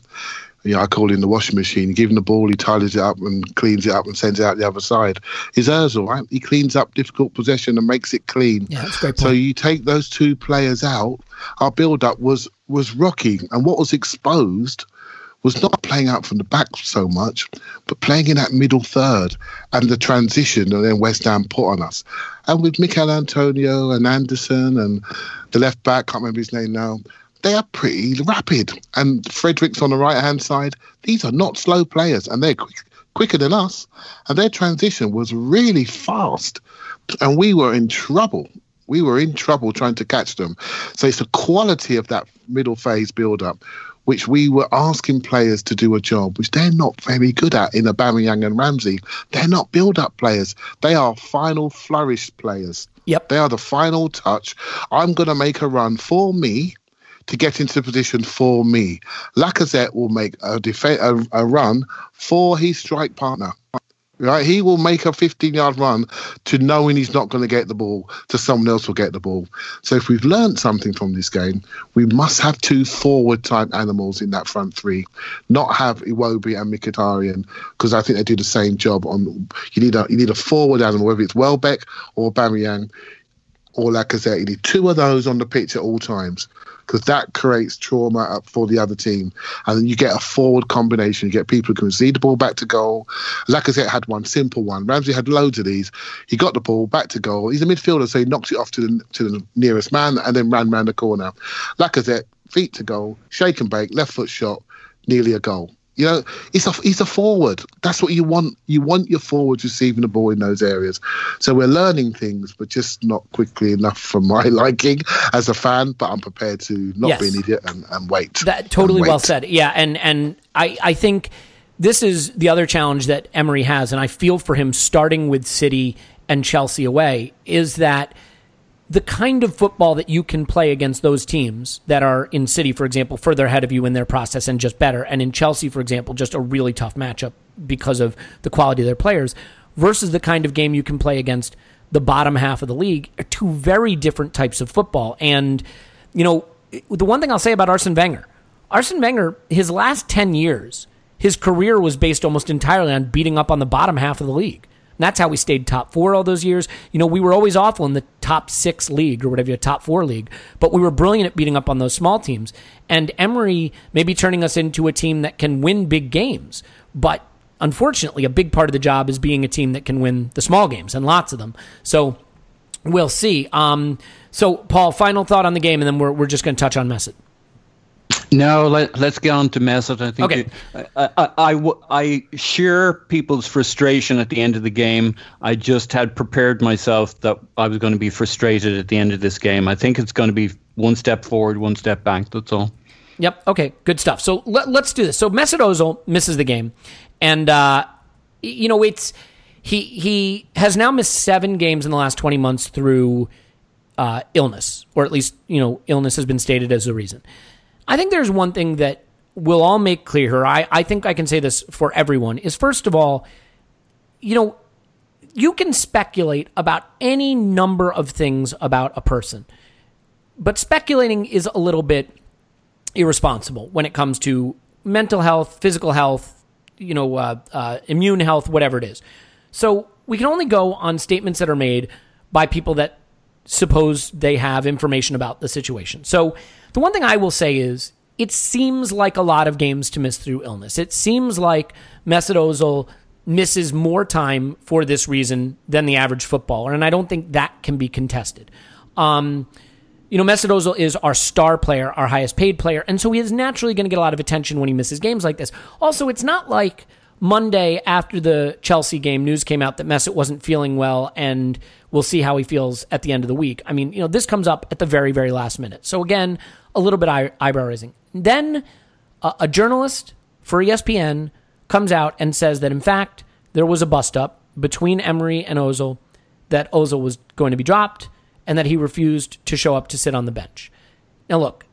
You know, I call him the washing machine. You give him the ball, he tidies it up and cleans it up and sends it out the other side. Is Ozil, right? He cleans up difficult possession and makes it clean. Yeah, that's great So you take those two players out, our build up was was rocky, and what was exposed was not playing out from the back so much, but playing in that middle third and the transition and then West Ham put on us. And with Michail Antonio and Anderson and the left back, can't remember his name now, they are pretty rapid. And Fredericks on the right hand side, these are not slow players and they're quick, quicker than us. And their transition was really fast. And we were in trouble. We were in trouble trying to catch them. So it's the quality of that middle phase build up which we were asking players to do a job which they're not very good at in Aubameyang and Ramsey. They're not build-up players. They are final flourish players. Yep. They are the final touch. I'm going to make a run for me to get into position for me. Lacazette will make a, def- a, a run for his strike partner. Right, he will make a 15-yard run to knowing he's not going to get the ball, to someone else will get the ball. So if we've learned something from this game, we must have two forward-type animals in that front three, not have Iwobi and Mkhitaryan, because I think they do the same job. On you need a you need a forward animal, whether it's Welbeck or Aubameyang or Lacazette. You need two of those on the pitch at all times because that creates trauma for the other team. And then you get a forward combination. You get people who can see the ball back to goal. Lacazette had one simple one. Ramsey had loads of these. He got the ball back to goal. He's a midfielder, so he knocks it off to the to the nearest man and then ran round the corner. Lacazette, feet to goal, shake and bake, left foot shot, nearly a goal. You know, he's a he's a forward. That's what you want. You want your forwards receiving the ball in those areas. So we're learning things, but just not quickly enough for my liking as a fan. But I'm prepared to not be an idiot and, and wait. That totally And well said. Yeah, and and I I think this is the other challenge that Emery has, and I feel for him starting with City and Chelsea away is that the kind of football that you can play against those teams that are in City, for example, further ahead of you in their process and just better, and in Chelsea, for example, just a really tough matchup because of the quality of their players, versus the kind of game you can play against the bottom half of the league are two very different types of football. And, you know, the one thing I'll say about Arsene Wenger, Arsene Wenger, his last 10 years, his career was based almost entirely on beating up on the bottom half of the league. And that's how we stayed top four all those years. You know, we were always awful in the top six league or whatever, your top four league, but we were brilliant at beating up on those small teams. And Emery may be turning us into a team that can win big games, but unfortunately, a big part of the job is being a team that can win the small games and lots of them. So we'll see. Um, so, Paul, final thought on the game, and then we're, we're just going to touch on Mesut. No, let, let's get on to Mesut. I think Okay. it- I, I, I, I share people's frustration at the end of the game. I just had prepared myself that I was going to be frustrated at the end of this game. I think it's going to be one step forward, one step back. That's all. Yep. Okay. Good stuff. So let, let's do this. So Mesut Ozil misses the game, and uh, you know it's he he has now missed seven games in the last twenty months through uh, illness, or at least you know illness has been stated as a reason. I think there's one thing that we'll all make clear here. I I think I can say this for everyone is first of all, you know, you can speculate about any number of things about a person, but speculating is a little bit irresponsible when it comes to mental health, physical health, you know, uh, uh, immune health, whatever it is. So we can only go on statements that are made by people that suppose they have information about the situation. So the one thing I will say is it seems like a lot of games to miss through illness. It seems like Mesut Ozil misses more time for this reason than the average footballer, and I don't think that can be contested. Um, you know, Mesut Ozil is our star player, our highest paid player, and so he is naturally going to get a lot of attention when he misses games like this. Also, it's not like Monday after the Chelsea game, news came out that Mesut wasn't feeling well, and we'll see how he feels at the end of the week. I mean, you know, this comes up at the very, very last minute. So again, a little bit eye- eyebrow raising. Then a, a journalist for ESPN comes out and says that in fact there was a bust up between Emery and Ozil, that Ozil was going to be dropped, and that he refused to show up to sit on the bench. Now, look,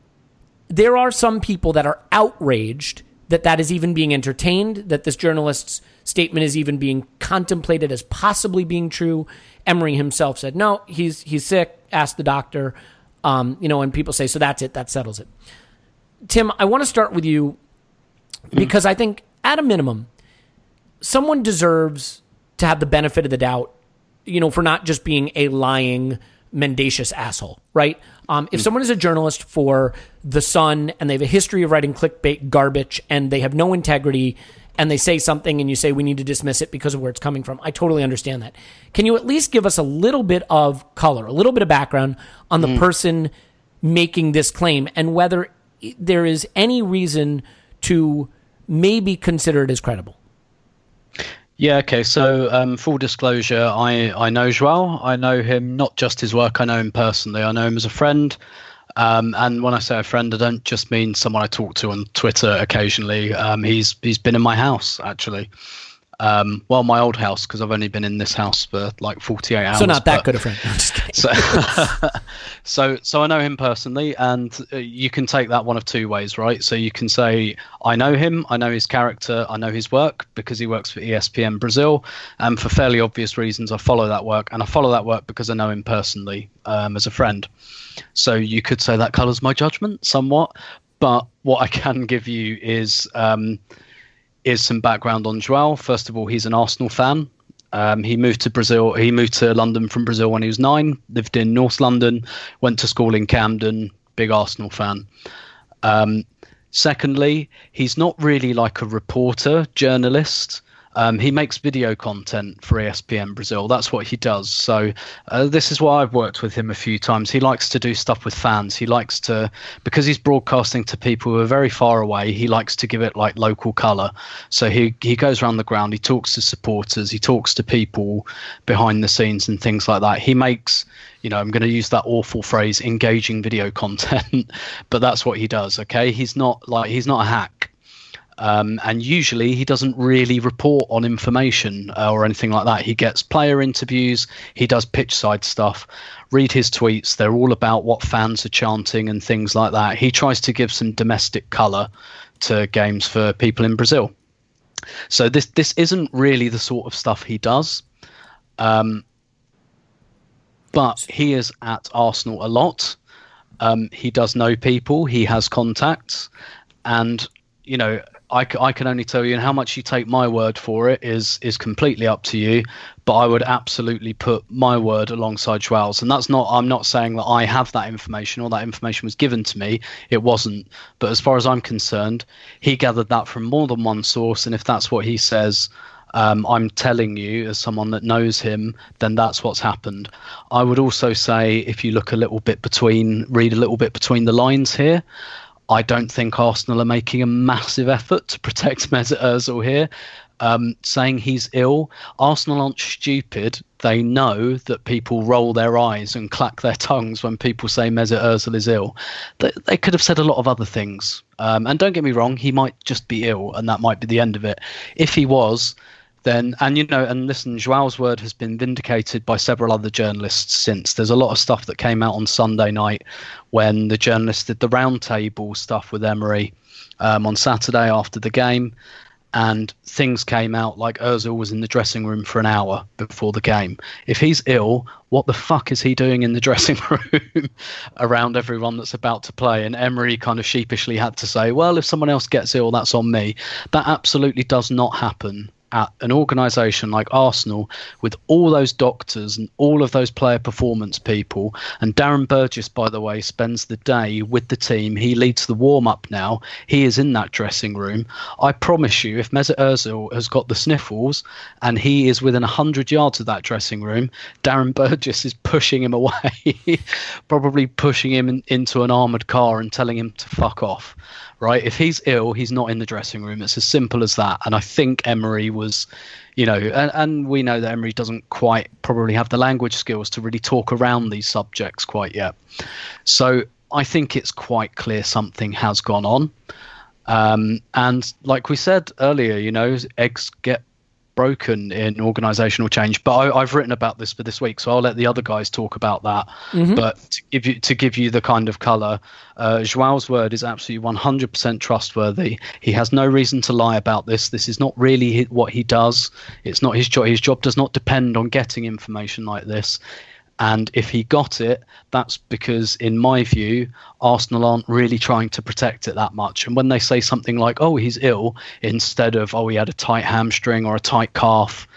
there are some people that are outraged that that is even being entertained, that this journalist's statement is even being contemplated as possibly being true. Emery himself said, "No, he's he's sick. Ask the doctor." Um, you know, and people say, "So that's it. That settles it." Tim, I want to start with you because I think at a minimum, someone deserves to have the benefit of the doubt, you know, for not just being a lying, mendacious asshole, right? Um, if someone is a journalist for The Sun and they have a history of writing clickbait garbage and they have no integrity and they say something and you say we need to dismiss it because of where it's coming from, I totally understand that. Can you at least give us a little bit of color, a little bit of background on the person making this claim and whether there is any reason to maybe consider it as credible? Yeah, okay. So, um, full disclosure, I, I know Joao. I know him, not just his work, I know him personally. I know him as a friend. Um, and when I say a friend, I don't just mean someone I talk to on Twitter occasionally. Um, he's he's been in my house actually. Um, well, my old house because I've only been in this house for like 48 hours. So not that good a friend. So, so, so I know him personally, and uh, you can take that one of two ways, right? So you can say I know him, I know his character, I know his work because he works for ESPN Brazil, and for fairly obvious reasons, I follow that work, and I follow that work because I know him personally um, as a friend. So you could say that colours my judgment somewhat, but what I can give you is. Um, is some background on Joao. First of all, he's an Arsenal fan. Um, he moved to Brazil. He moved to London from Brazil when he was nine. Lived in North London. Went to school in Camden. Big Arsenal fan. Um, secondly, he's not really like a reporter, journalist. Um, he makes video content for ESPN Brazil. That's what he does. So uh, this is why I've worked with him a few times. He likes to do stuff with fans. He likes to because he's broadcasting to people who are very far away. He likes to give it like local color. So he he goes around the ground. He talks to supporters. He talks to people behind the scenes and things like that. He makes you know, I'm going to use that awful phrase, engaging video content, but that's what he does. Okay, he's not like he's not a hack. Um, and usually he doesn't really report on information uh, or anything like that. He gets player interviews, he does pitch side stuff. Read his tweets; they're all about what fans are chanting and things like that. He tries to give some domestic color to games for people in Brazil. So this this isn't really the sort of stuff he does. Um, but he is at Arsenal a lot. Um, he does know people. He has contacts, and you know, I, c- I can only tell you, and how much you take my word for it is is completely up to you. But I would absolutely put my word alongside Joel's, and that's not. I'm not saying that I have that information or that information was given to me. It wasn't. But as far as I'm concerned, he gathered that from more than one source, and if that's what he says, um, I'm telling you, as someone that knows him, then that's what's happened. I would also say, if you look a little bit between, read a little bit between the lines here, I don't think Arsenal are making a massive effort to protect Mesut Ozil here. Um, saying he's ill, Arsenal aren't stupid. They know that people roll their eyes and clack their tongues when people say Mesut Ozil is ill. They, they could have said a lot of other things. Um, and don't get me wrong, he might just be ill, and that might be the end of it. If he was, then and you know and listen joao's word has been vindicated by several other journalists since there's a lot of stuff that came out on sunday night when the journalists did the roundtable stuff with emery um, on saturday after the game and things came out like Ozil was in the dressing room for an hour before the game. If he's ill, what the fuck is he doing in the dressing room around everyone that's about to play? And Emery kind of sheepishly had to say, well, if someone else gets ill, that's on me. That absolutely does not happen at an organisation like Arsenal with all those doctors and all of those player performance people. And Darren Burgess, by the way, spends the day with the team. He leads the warm up now. He is in that dressing room. I promise you, if Mesut Ozil has got the sniffles and he is within 100 yards of that dressing room, Darren Burgess is pushing him away, probably pushing him in, into an armoured car and telling him to fuck off right? If he's ill, he's not in the dressing room. It's as simple as that. And I think Emery was, you know, and, and we know that Emery doesn't quite probably have the language skills to really talk around these subjects quite yet. So I think it's quite clear something has gone on. Um, and like we said earlier, you know, eggs get broken in organisational change. But I, have written about this for this week, so I'll let the other guys talk about that. Mm-hmm. But to give you to give you the kind of colour, uh, Joao's word is absolutely 100% trustworthy. He has no reason to lie about this. This is not really what he does. It's not his job. His job does not depend on getting information like this. And if he got it, that's because, in my view, Arsenal aren't really trying to protect it that much. And when they say something like, oh, he's ill, instead of, oh, he had a tight hamstring or a tight calf,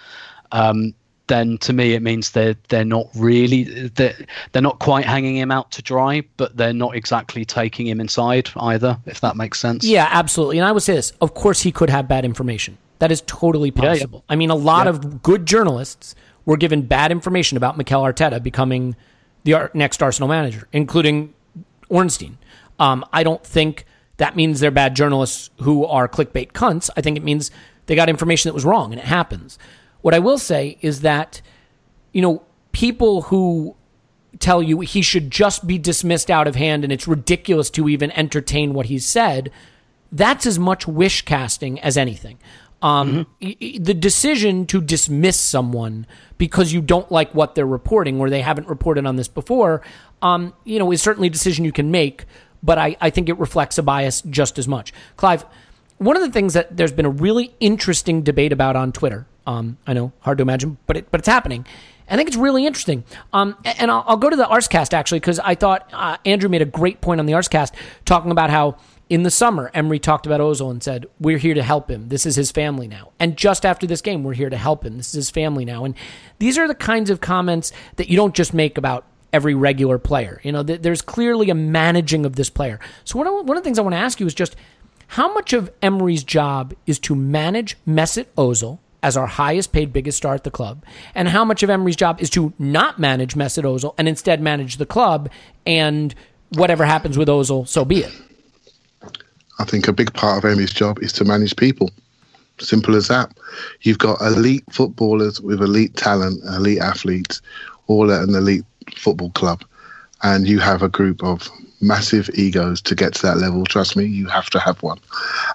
um, then to me it means they're they're not really they're, they're not quite hanging him out to dry, but they're not exactly taking him inside either, if that makes sense. Yeah, absolutely. And I would say this: of course, he could have bad information. That is totally possible. Yeah, I mean, a lot yeah. of good journalists were given bad information about Mikel Arteta becoming the next Arsenal manager, including Ornstein. Um, I don't think that means they're bad journalists who are clickbait cunts. I think it means they got information that was wrong, and it happens. What I will say is that, you know, people who tell you he should just be dismissed out of hand and it's ridiculous to even entertain what he said, that's as much wish casting as anything. Um, mm-hmm. The decision to dismiss someone because you don't like what they're reporting or they haven't reported on this before, um, you know, is certainly a decision you can make, but I, I think it reflects a bias just as much. Clive, one of the things that there's been a really interesting debate about on Twitter, um, I know, hard to imagine, but it, but it's happening. I think it's really interesting. Um, and I'll, I'll, go to the Arscast actually because I thought uh, Andrew made a great point on the Arscast talking about how in the summer, Emery talked about Ozil and said, We're here to help him. This is his family now. And just after this game, we're here to help him. This is his family now. And these are the kinds of comments that you don't just make about every regular player. You know, th- there's clearly a managing of this player. So, one of, one of the things I want to ask you is just how much of Emery's job is to manage Mesut Ozil as our highest paid biggest star at the club, and how much of Emery's job is to not manage Mesut Ozil and instead manage the club and whatever happens with Ozil, so be it. I think a big part of Emery's job is to manage people. Simple as that. You've got elite footballers with elite talent, elite athletes, all at an elite football club. And you have a group of massive egos to get to that level. Trust me, you have to have one.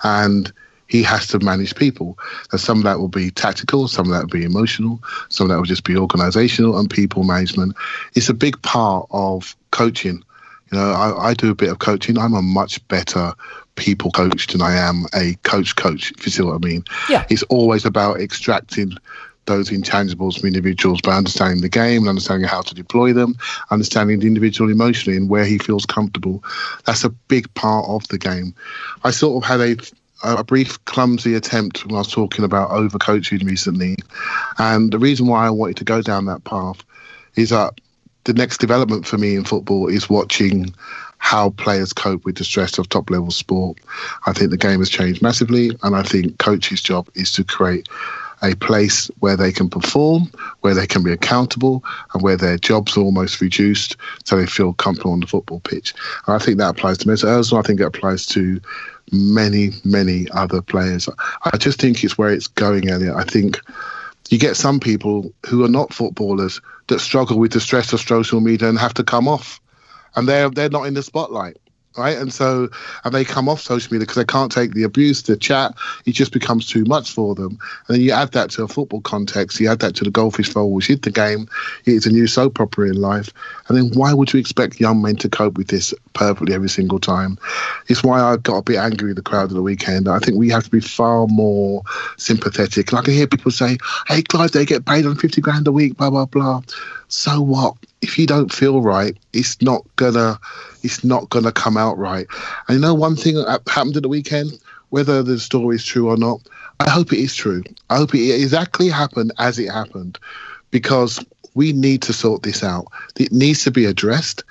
And he has to manage people. And some of that will be tactical, some of that will be emotional, some of that will just be organizational and people management. It's a big part of coaching. You know, I, I do a bit of coaching. I'm a much better people coach than I am a coach coach, if you see what I mean. Yeah. It's always about extracting those intangibles from individuals by understanding the game and understanding how to deploy them, understanding the individual emotionally and where he feels comfortable. That's a big part of the game. I sort of had a a brief clumsy attempt when I was talking about overcoaching recently. And the reason why I wanted to go down that path is that the next development for me in football is watching how players cope with the stress of top level sport. I think the game has changed massively, and I think coaches' job is to create a place where they can perform, where they can be accountable, and where their jobs are almost reduced so they feel comfortable on the football pitch. And I think that applies to Mesut Ozil. I think it applies to many, many other players. I just think it's where it's going, Elliot. I think you get some people who are not footballers that struggle with the stress of social media and have to come off and they're they're not in the spotlight right? And so, and they come off social media because they can't take the abuse, the chat. It just becomes too much for them. And then you add that to a football context. You add that to the goldfish bowl, which is the game. It's a new soap opera in life. And then why would you expect young men to cope with this perfectly every single time? It's why I got a bit angry with the crowd at the weekend. I think we have to be far more sympathetic. And I can hear people say, "Hey, Clive, they get paid on fifty grand a week." Blah blah blah so what? If you don't feel right, it's not gonna it's not gonna come out right. And you know one thing that happened at the weekend, whether the story is true or not, I hope it is true. I hope it exactly happened as it happened, because we need to sort this out. It needs to be addressed.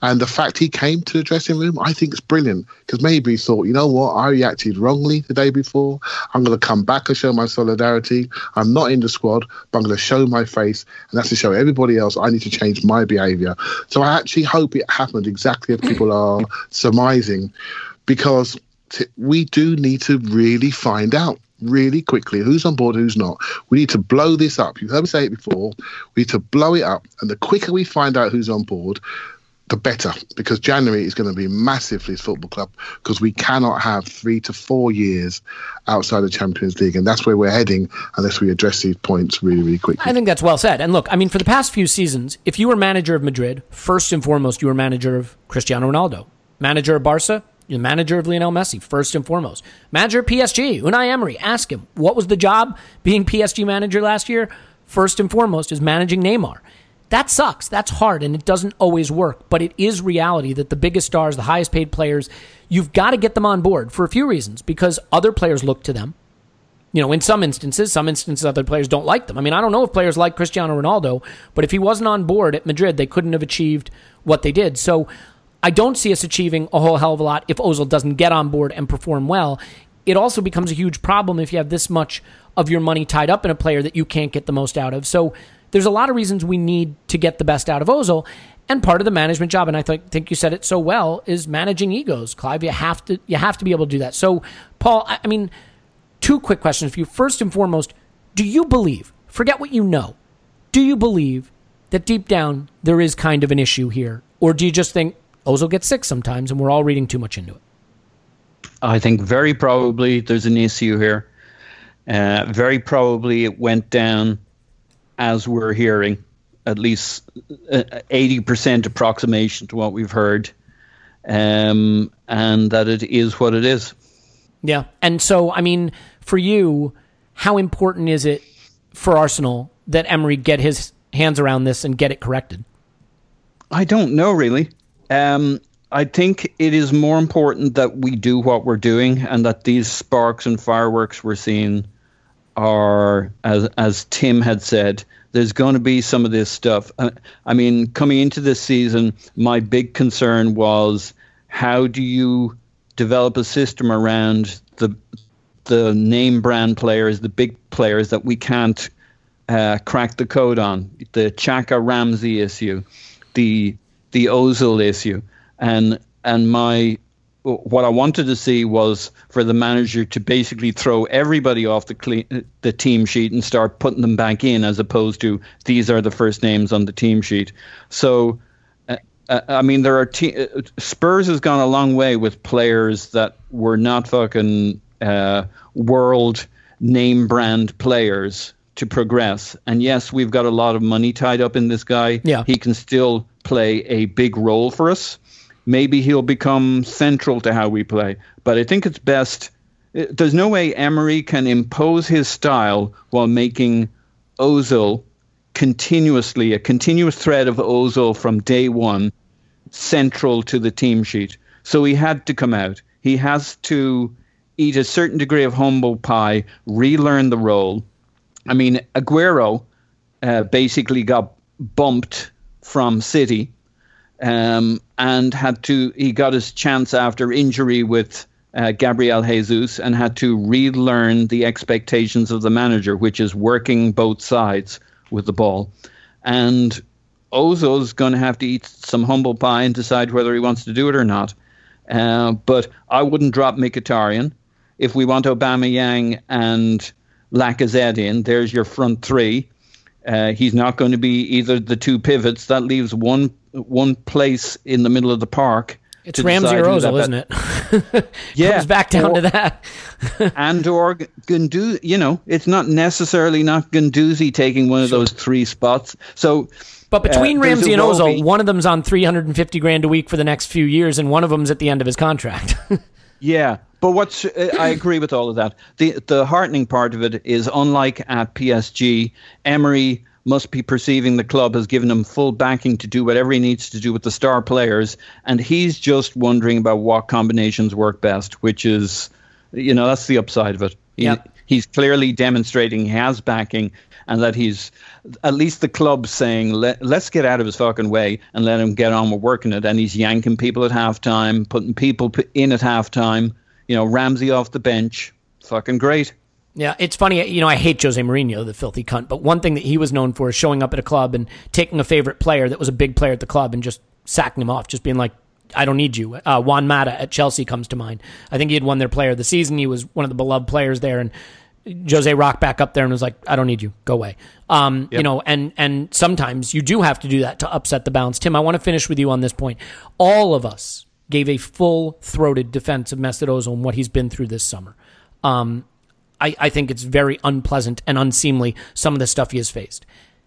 And the fact he came to the dressing room, I think is brilliant because maybe he thought, you know what, I reacted wrongly the day before. I'm going to come back and show my solidarity. I'm not in the squad, but I'm going to show my face. And that's to show everybody else I need to change my behavior. So I actually hope it happened exactly as people are surmising because we do need to really find out really quickly who's on board, who's not. We need to blow this up. You've heard me say it before. We need to blow it up. And the quicker we find out who's on board, the better because January is going to be massive for this football club because we cannot have three to four years outside the Champions League, and that's where we're heading unless we address these points really, really quickly. I think that's well said. And look, I mean, for the past few seasons, if you were manager of Madrid, first and foremost, you were manager of Cristiano Ronaldo. Manager of Barca, you're manager of Lionel Messi, first and foremost. Manager PSG, Unai Emery, ask him, what was the job being PSG manager last year? First and foremost is managing Neymar. That sucks. That's hard and it doesn't always work, but it is reality that the biggest stars, the highest paid players, you've got to get them on board for a few reasons because other players look to them. You know, in some instances, some instances other players don't like them. I mean, I don't know if players like Cristiano Ronaldo, but if he wasn't on board at Madrid, they couldn't have achieved what they did. So I don't see us achieving a whole hell of a lot if Ozil doesn't get on board and perform well. It also becomes a huge problem if you have this much of your money tied up in a player that you can't get the most out of. So there's a lot of reasons we need to get the best out of Ozil. And part of the management job, and I th- think you said it so well, is managing egos. Clive, you have to you have to be able to do that. So, Paul, I, I mean, two quick questions for you. First and foremost, do you believe? Forget what you know. Do you believe that deep down there is kind of an issue here, or do you just think Ozil gets sick sometimes, and we're all reading too much into it. I think very probably there's an issue here. Uh, very probably it went down as we're hearing, at least uh, 80% approximation to what we've heard, um, and that it is what it is. Yeah. And so, I mean, for you, how important is it for Arsenal that Emery get his hands around this and get it corrected? I don't know really. Um, I think it is more important that we do what we're doing and that these sparks and fireworks we're seeing are, as, as Tim had said, there's going to be some of this stuff. Uh, I mean, coming into this season, my big concern was how do you develop a system around the the name brand players, the big players that we can't uh, crack the code on, the Xhaka Ramsey issue, the the Ozil issue, and and my what I wanted to see was for the manager to basically throw everybody off the clean, the team sheet and start putting them back in, as opposed to these are the first names on the team sheet. So, uh, uh I mean, there are te- uh, Spurs has gone a long way with players that were not fucking uh, world name brand players to progress. And yes, we've got a lot of money tied up in this guy. Yeah. He can still play a big role for us. Maybe he'll become central to how we play. But I think it's best. There's no way Emery can impose his style while making Ozil continuously, a continuous thread of Ozil from day one, central to the team sheet. So he had to come out. He has to eat a certain degree of humble pie, relearn the role. I mean, Aguero uh, basically got bumped from City um, and had to, he got his chance after injury with uh, Gabriel Jesus and had to relearn the expectations of the manager, which is working both sides with the ball. And Ozil's going to have to eat some humble pie and decide whether he wants to do it or not. Uh, but I wouldn't drop Mkhitaryan. If we want Aubameyang and Lacazette in, there's your front three. Uh, he's not going to be either the two pivots. That leaves one one place in the middle of the park. It's Ramsey or Ozil, isn't it? yeah, comes back down or, to that. and or Gundu, you know, it's not necessarily not Guendouzi taking one of those three spots. So, but between uh, Ramsey and Ozil, one of them's on three hundred and fifty grand a week for the next few years, and one of them's at the end of his contract. yeah, but what's uh, I agree with all of that. The the heartening part of it is unlike at PSG, Emery must be perceiving the club has given him full backing to do whatever he needs to do with the star players, and he's just wondering about what combinations work best, which is, you know, that's the upside of it. He, Yep. He's clearly demonstrating he has backing, and that he's at least the club saying Let, let's get out of his fucking way and let him get on with working it. And he's yanking people at halftime, putting people in at halftime. You know, Ramsey off the bench, fucking great. Yeah, it's funny. You know, I hate Jose Mourinho, the filthy cunt. But one thing that he was known for is showing up at a club and taking a favorite player that was a big player at the club and just sacking him off, just being like, "I don't need you." Uh, Juan Mata at Chelsea comes to mind. I think he had won their Player of the Season. He was one of the beloved players there, and Jose Rock back up there and was like, "I don't need you, go away." Um, You know, and and sometimes you do have to do that to upset the balance. Tim, I want to finish with you on this point. All of us gave a full throated defense of Mesut Ozil and what he's been through this summer. Um, I, I think it's very unpleasant and unseemly some of the stuff he has faced.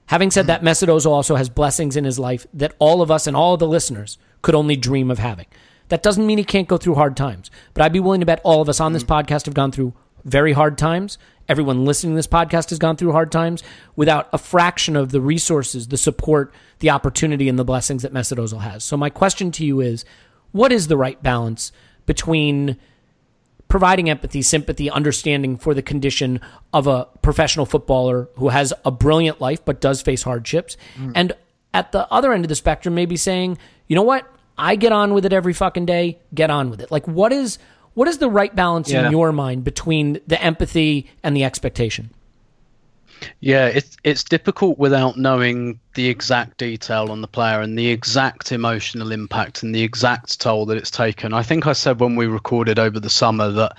Having said that, Mesut Ozil also has blessings in his life that all of us and all of the listeners could only dream of having. That doesn't mean he can't go through hard times, but I'd be willing to bet all of us on this podcast have gone through very hard times. Everyone listening to this podcast has gone through hard times without a fraction of the resources, the support, the opportunity, and the blessings that Mesut Ozil has. So my question to you is, what is the right balance between providing empathy, sympathy, understanding for the condition of a professional footballer who has a brilliant life but does face hardships. Mm. And at the other end of the spectrum, maybe saying, you know what? I get on with it every fucking day. Get on with it. Like, what is what is the right balance Yeah. in your mind between the empathy and the expectation? Yeah, it's it's difficult without knowing the exact detail on the player and the exact emotional impact and the exact toll that it's taken. I think I said when we recorded over the summer that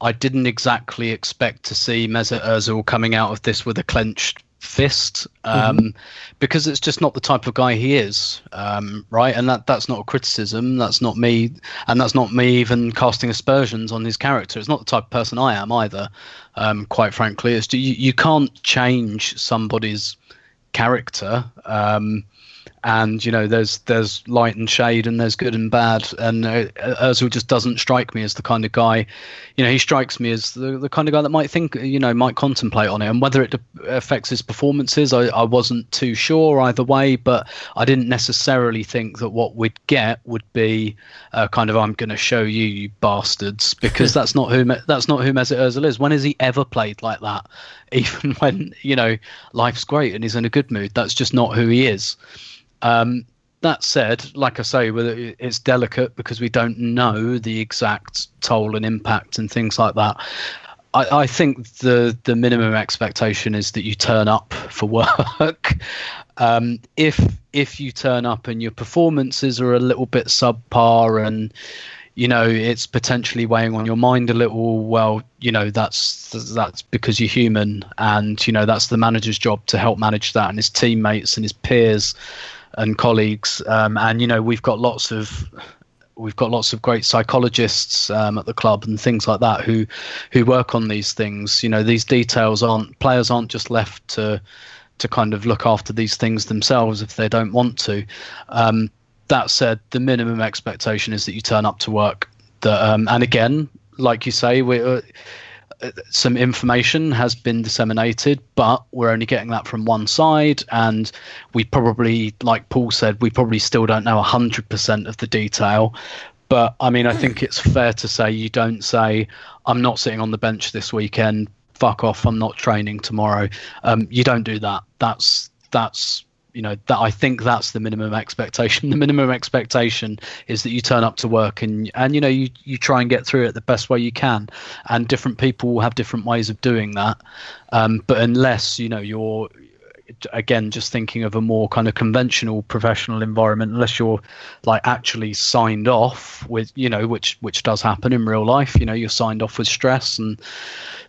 I didn't exactly expect to see Mesut Ozil coming out of this with a clenched fist um, because it's just not the type of guy he is, um, right? And that that's not a criticism. That's not me, and that's not me even casting aspersions on his character. It's not the type of person I am either. Um, quite frankly, it's you, you can't change somebody's character. Um, and you know, there's there's light and shade, and there's good and bad. And uh, Özil just doesn't strike me as the kind of guy. You know, he strikes me as the, the kind of guy that might think, you know, might contemplate on it. And whether it affects his performances, I, I wasn't too sure either way. But I didn't necessarily think that what we'd get would be uh, kind of I'm going to show you, you bastards, because that's not who that's not who Mesut Özil is. When has he ever played like that? Even when you know life's great and he's in a good mood, that's just not who he is. Um, that said, like I say, it's delicate because we don't know the exact toll and impact and things like that. I, I think the the minimum expectation is that you turn up for work. um, if if you turn up and your performances are a little bit subpar and you know it's potentially weighing on your mind a little well you know that's that's because you're human and you know that's the manager's job to help manage that and his teammates and his peers and colleagues. Um, and you know we've got lots of we've got lots of great psychologists um, at the club and things like that who who work on these things. You know these details aren't players aren't just left to to kind of look after these things themselves if they don't want to. Um, that said, the minimum expectation is that you turn up to work. That um, and again, like you say, we uh, some information has been disseminated, but we're only getting that from one side, and we probably, like Paul said, we probably still don't know hundred percent of the detail. But I mean, I think it's fair to say you don't say, "I'm not sitting on the bench this weekend." Fuck off! I'm not training tomorrow. Um, you don't do that. That's that's you know that I think that's the minimum expectation. The minimum expectation is that you turn up to work and and you know you you try and get through it the best way you can. And different people will have different ways of doing that. Um, but unless you know you're again just thinking of a more kind of conventional professional environment unless you're like actually signed off with you know which which does happen in real life you know you're signed off with stress and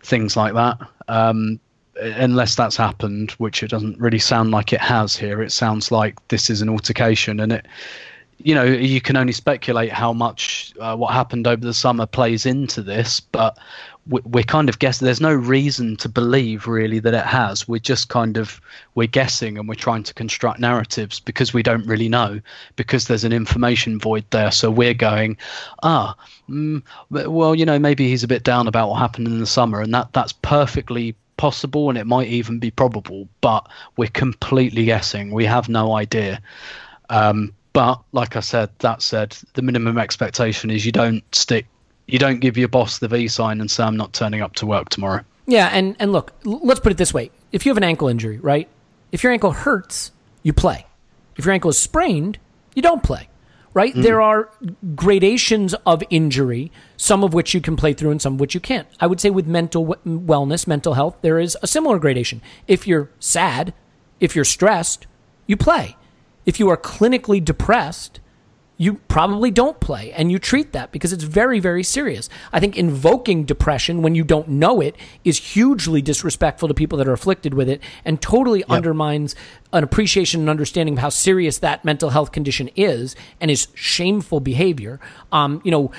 things like that um unless that's happened, which it doesn't really sound like it has here. It sounds like this is an altercation, and it, you know, you can only speculate how much uh, what happened over the summer plays into this, but we- we're kind of guessing. There's no reason to believe really that it has. We're just kind of we're guessing and we're trying to construct narratives because we don't really know because there's an information void there. So we're going, ah, mm, well, you know, maybe he's a bit down about what happened in the summer, and that that's perfectly possible and it might even be probable, but we're completely guessing. We have no idea. Um, but like I said, that said, the minimum expectation is you don't stick, you don't give your boss the V sign and say I'm not turning up to work tomorrow. Yeah, and and look, let's put it this way: if you have an ankle injury, right? If your ankle hurts, you play. If your ankle is sprained, you don't play. Right? Mm-hmm. There are gradations of injury, some of which you can play through and some of which you can't. I would say with mental w- wellness, mental health, there is a similar gradation. If you're sad, if you're stressed, you play. If you are clinically depressed, you probably don't play and you treat that because it's very, very serious. I think invoking depression when you don't know it is hugely disrespectful to people that are afflicted with it and totally undermines an appreciation and understanding of how serious that mental health condition is and is shameful behavior. Um, you know,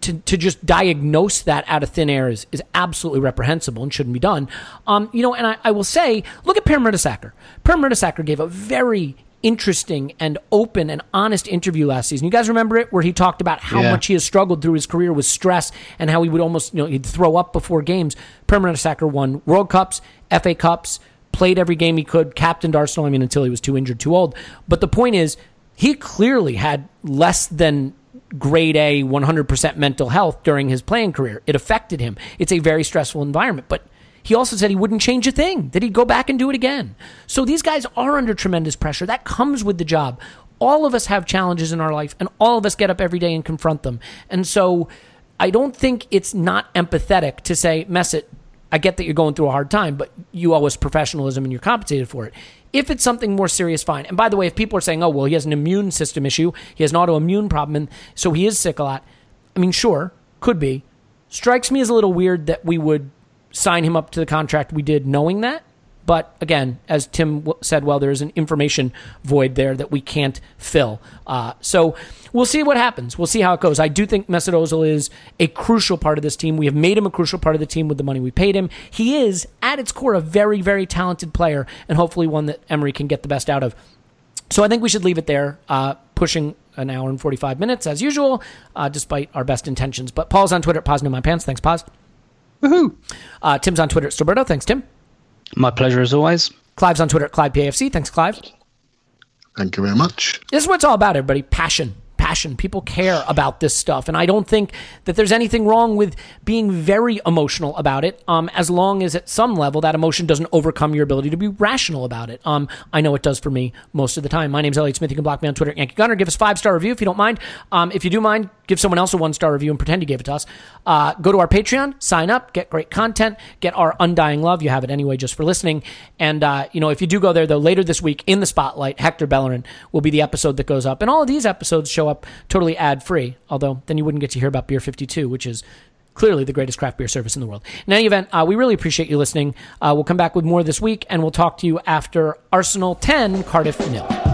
to, to just diagnose that out of thin air is, is absolutely reprehensible and shouldn't be done. Um, you know, and I, I will say, look at Per Mertesacker. Per Mertesacker gave a very interesting and open and honest interview last season. You guys remember it where he talked about how Yeah. much he has struggled through his career with stress and how he would almost, you know, he'd throw up before games. Per Mertesacker won World Cups, FA Cups, played every game he could, captained Arsenal, I mean, until he was too injured, too old. But the point is, he clearly had less than grade A 100% mental health during his playing career. It affected him. It's a very stressful environment, but he also said he wouldn't change a thing, that he'd go back and do it again. So these guys are under tremendous pressure. That comes with the job. All of us have challenges in our life, and all of us get up every day and confront them. And so I don't think it's not empathetic to say, Mesut, I get that you're going through a hard time, but you owe us professionalism and you're compensated for it. If it's something more serious, fine. And by the way, if people are saying, oh, well, he has an immune system issue, he has an autoimmune problem, and so he is sick a lot, I mean, sure, could be. Strikes me as a little weird that we would sign him up to the contract we did knowing that. But again, as Tim said, well, there is an information void there that we can't fill. Uh, so we'll see what happens. We'll see how it goes. I do think Mesut Ozil is a crucial part of this team. We have made him a crucial part of the team with the money we paid him. He is, at its core, a very, very talented player, and hopefully one that Emery can get the best out of. So I think we should leave it there, uh, pushing an hour and 45 minutes as usual, uh, despite our best intentions. But Paul's on Twitter at No My Pants. Thanks, Paz. Woohoo! Uh, Tim's on Twitter at Stillberto. Thanks, Tim. My pleasure as always. Clive's on Twitter at ClivePAFC. Thanks, Clive. Thank you very much. This is what it's all about, everybody. Passion. Passion. People care about this stuff. And I don't think that there's anything wrong with being very emotional about it, um, as long as at some level that emotion doesn't overcome your ability to be rational about it. Um, I know it does for me most of the time. My name's Elliot Smith. You can block me on Twitter at Yankee Gunner. Give us five star review if you don't mind. Um, if you do mind, give someone else a one star review and pretend you gave it to us. Uh, go to our Patreon, sign up, get great content, get our undying love. You have it anyway just for listening. And, uh, you know, if you do go there, though, later this week in the spotlight, Hector Bellerin will be the episode that goes up. And all of these episodes show up totally ad free, although then you wouldn't get to hear about Beer 52, which is clearly the greatest craft beer service in the world. In any event, uh, we really appreciate you listening. Uh, we'll come back with more this week, and we'll talk to you after Arsenal 10, Cardiff nil.